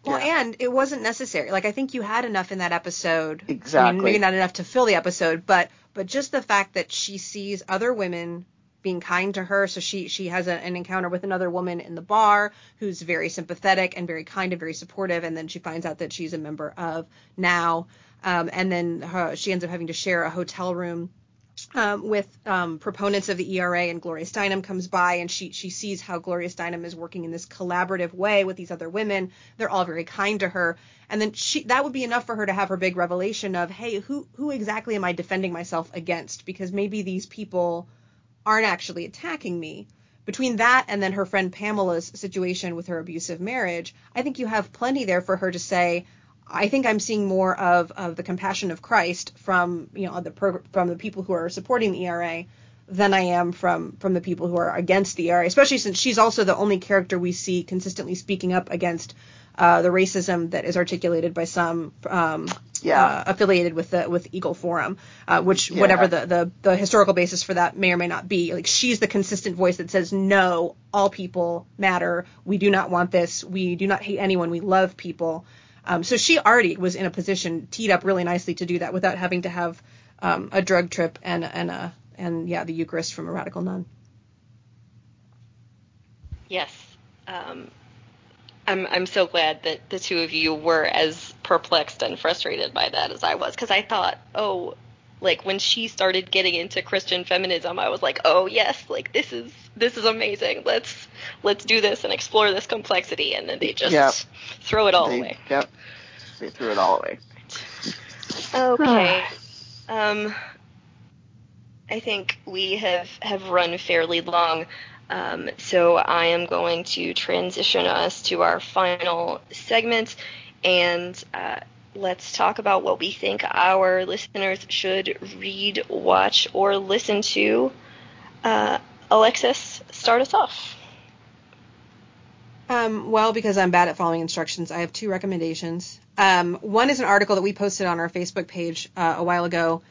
Well, yeah. and it wasn't necessary. Like I think you had enough in that episode. Exactly. I mean, maybe not enough to fill the episode, but but just the fact that she sees other women being kind to her. So she she has a, an encounter with another woman in the bar who's very sympathetic and very kind and very supportive, and then she finds out that she's a member of NOW, um, and then her, she ends up having to share a hotel room um, with um, proponents of the ERA, and Gloria Steinem comes by, and she she sees how Gloria Steinem is working in this collaborative way with these other women. They're all very kind to her, and then she that would be enough for her to have her big revelation of, hey, who who exactly am I defending myself against? Because maybe these people aren't actually attacking me. Between that and then her friend Pamela's situation with her abusive marriage, I think you have plenty there for her to say, I think I'm seeing more of, of the compassion of Christ from you know the pro, from the people who are supporting the ERA than I am from from the people who are against the ERA, especially since she's also the only character we see consistently speaking up against uh, the racism that is articulated by some um, yeah. uh, affiliated with the with Eagle Forum, uh, which yeah. whatever the, the the historical basis for that may or may not be, like she's the consistent voice that says no, all people matter. We do not want this. We do not hate anyone. We love people. Um, so she already was in a position teed up really nicely to do that without having to have um, a drug trip and and a and yeah the Eucharist from a radical nun. Yes, um, I'm I'm so glad that the two of you were as perplexed and frustrated by that as I was because I thought oh like when she started getting into Christian feminism, I was like, oh yes, like this is this is amazing. Let's let's do this and explore this complexity. And then they just yep. throw it all they, away. Yep, they threw it all away. Okay. um, I think we have have run fairly long. Um, so I am going to transition us to our final segment, and uh, let's talk about what we think our listeners should read, watch, or listen to. Uh, Alexis, start us off. Um, well, because I'm bad at following instructions, I have two recommendations. Um, one is an article that we posted on our Facebook page uh, a while ago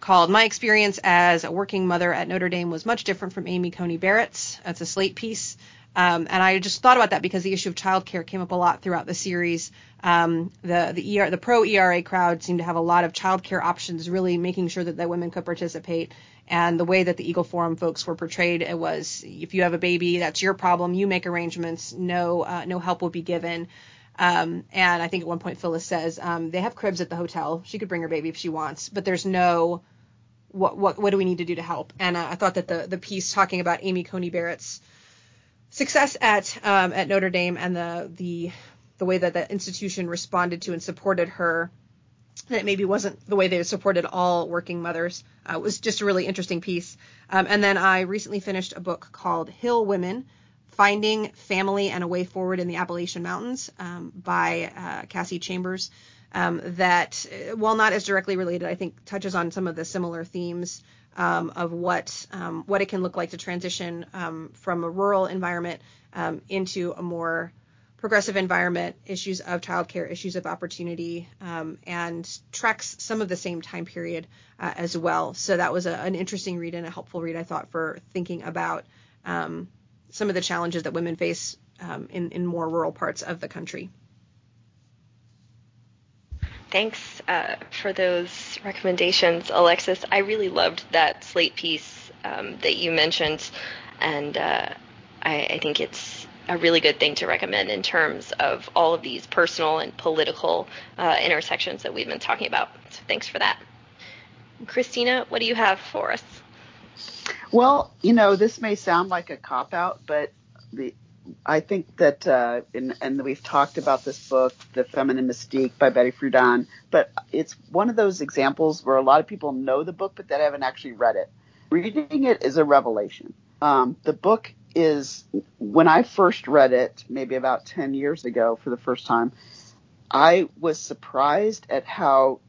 called My Experience as a Working Mother at Notre Dame Was Much Different from Amy Coney Barrett's. It's a Slate piece. Um, and I just thought about that because the issue of childcare came up a lot throughout the series. Um, the the ER, the pro ERA crowd seemed to have a lot of childcare options, really making sure that, that women could participate. And the way that the Eagle Forum folks were portrayed, it was if you have a baby, that's your problem. You make arrangements. No uh, no help will be given. Um, and I think at one point Phyllis says um, they have cribs at the hotel. She could bring her baby if she wants, but there's no what what what do we need to do to help? And uh, I thought that the the piece talking about Amy Coney Barrett's success at um, at Notre Dame and the the the way that the institution responded to and supported her that maybe wasn't the way they supported all working mothers uh, was just a really interesting piece. Um, and then I recently finished a book called Hill Women Finding Family and a Way Forward in the Appalachian Mountains um, by uh, Cassie Chambers. Um, that, uh, while not as directly related, I think touches on some of the similar themes um, of what um, what it can look like to transition um, from a rural environment into a more progressive environment, issues of childcare, issues of opportunity, um, and tracks some of the same time period uh, as well. So that was a, an interesting read and a helpful read, I thought, for thinking about um, some of the challenges that women face in, in more rural parts of the country thanks uh, for those recommendations, Alexis. I really loved that Slate piece um, that you mentioned, and uh, I, I, think it's a really good thing to recommend in terms of all of these personal and political uh, intersections that we've been talking about. So thanks for that. Christina, what do you have for us? Well, you know, this may sound like a cop out, but the I think that, uh, in, and we've talked about this book, The Feminine Mystique by Betty Friedan, but it's one of those examples where a lot of people know the book, but they haven't actually read it. Reading it is a revelation. Um, the book is, when I first read it, maybe about 10 years ago for the first time, I was surprised at how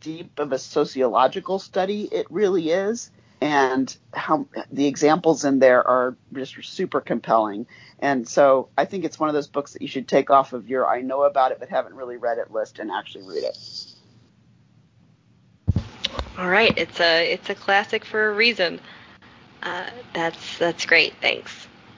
deep of a sociological study it really is and how the examples in there are just super compelling. And so I think it's one of those books that you should take off of your I know about it but haven't really read it list and actually read it. All right, it's a it's a classic for a reason. Uh, that's that's great. Thanks.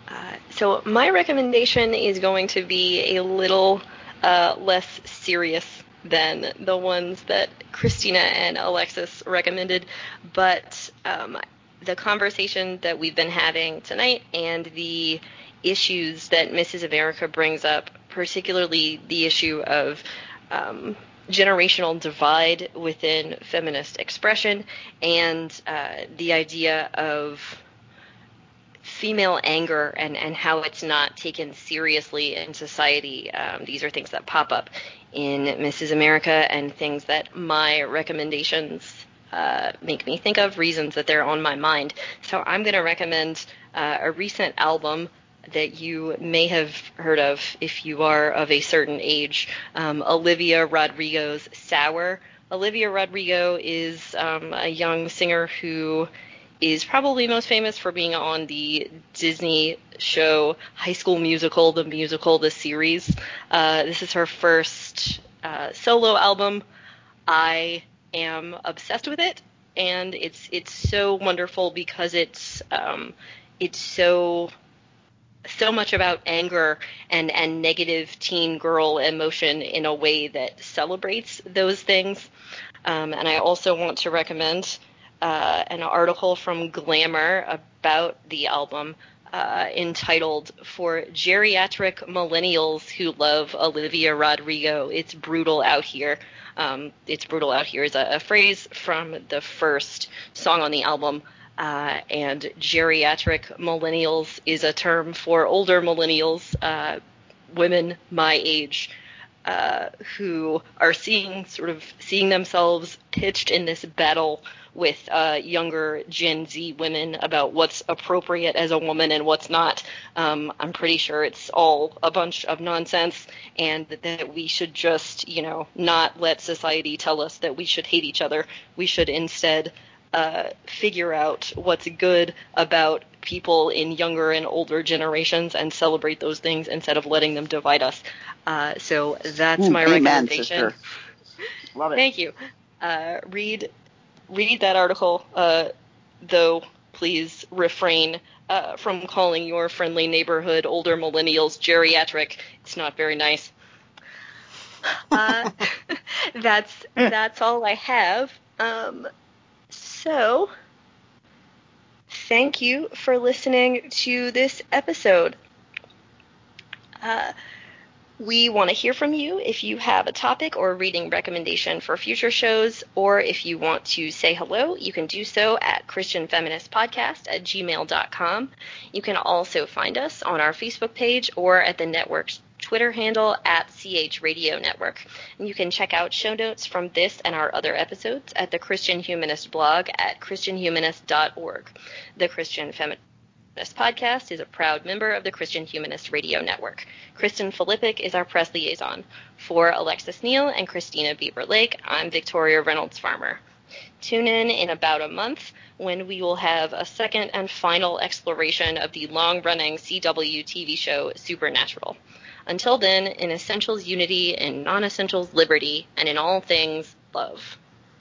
Uh, so my recommendation is going to be a little uh, less serious than the ones that Christina and Alexis recommended, but um, the conversation that we've been having tonight and the issues that Mrs. America brings up, particularly the issue of um, generational divide within feminist expression and uh, the idea of female anger and, and how it's not taken seriously in society. Um, these are things that pop up in Mrs. America and things that my recommendations uh, make me think of, reasons that they're on my mind. So I'm going to recommend uh, a recent album that you may have heard of if you are of a certain age um, Olivia Rodrigo's Sour. Olivia Rodrigo is um, a young singer who is probably most famous for being on the Disney show High School Musical, the musical, the series. Uh, this is her first uh, solo album. I am obsessed with it, and it's it's so wonderful because it's um, it's so so much about anger and and negative teen girl emotion in a way that celebrates those things. Um, and I also want to recommend uh, an article from Glamour about the album uh, entitled For Geriatric Millennials Who Love Olivia Rodrigo. It's Brutal Out Here. Um, it's Brutal Out Here is a, a, phrase from the first song on the album. Uh, and geriatric millennials is a term for older millennials, uh, women my age, uh, who are seeing sort of seeing themselves pitched in this battle with uh, younger Gen Z women about what's appropriate as a woman and what's not. Um, I'm pretty sure it's all a bunch of nonsense, and that we should just, you know, not let society tell us that we should hate each other. We should instead uh, figure out what's good about people in younger and older generations and celebrate those things instead of letting them divide us. Uh, so that's mm, my amen, recommendation. Sister. Love it. Thank you. Uh, read read that article, uh, though please refrain uh, from calling your friendly neighborhood older millennials geriatric. It's not very nice. Uh, that's that's all I have. Um, so, thank you for listening to this episode. Uh, we want to hear from you if you have a topic or reading recommendation for future shows, or if you want to say hello, you can do so at ChristianFeministPodcast at gmail.com. You can also find us on our Facebook page or at the network's Twitter handle at CH Radio Network. And you can check out show notes from this and our other episodes at the Christian Humanist blog at christianhumanist.org. The Christian Feminist podcast is a proud member of the Christian Humanist Radio Network. Kristen Filippic is our press liaison. For Alexis Neal and Christina Bieber Lake, I'm Victoria Reynolds Farmer. Tune in in about a month when we will have a second and final exploration of the long running CW TV show Supernatural. Until then, in essentials unity, in non essentials liberty, and in all things love.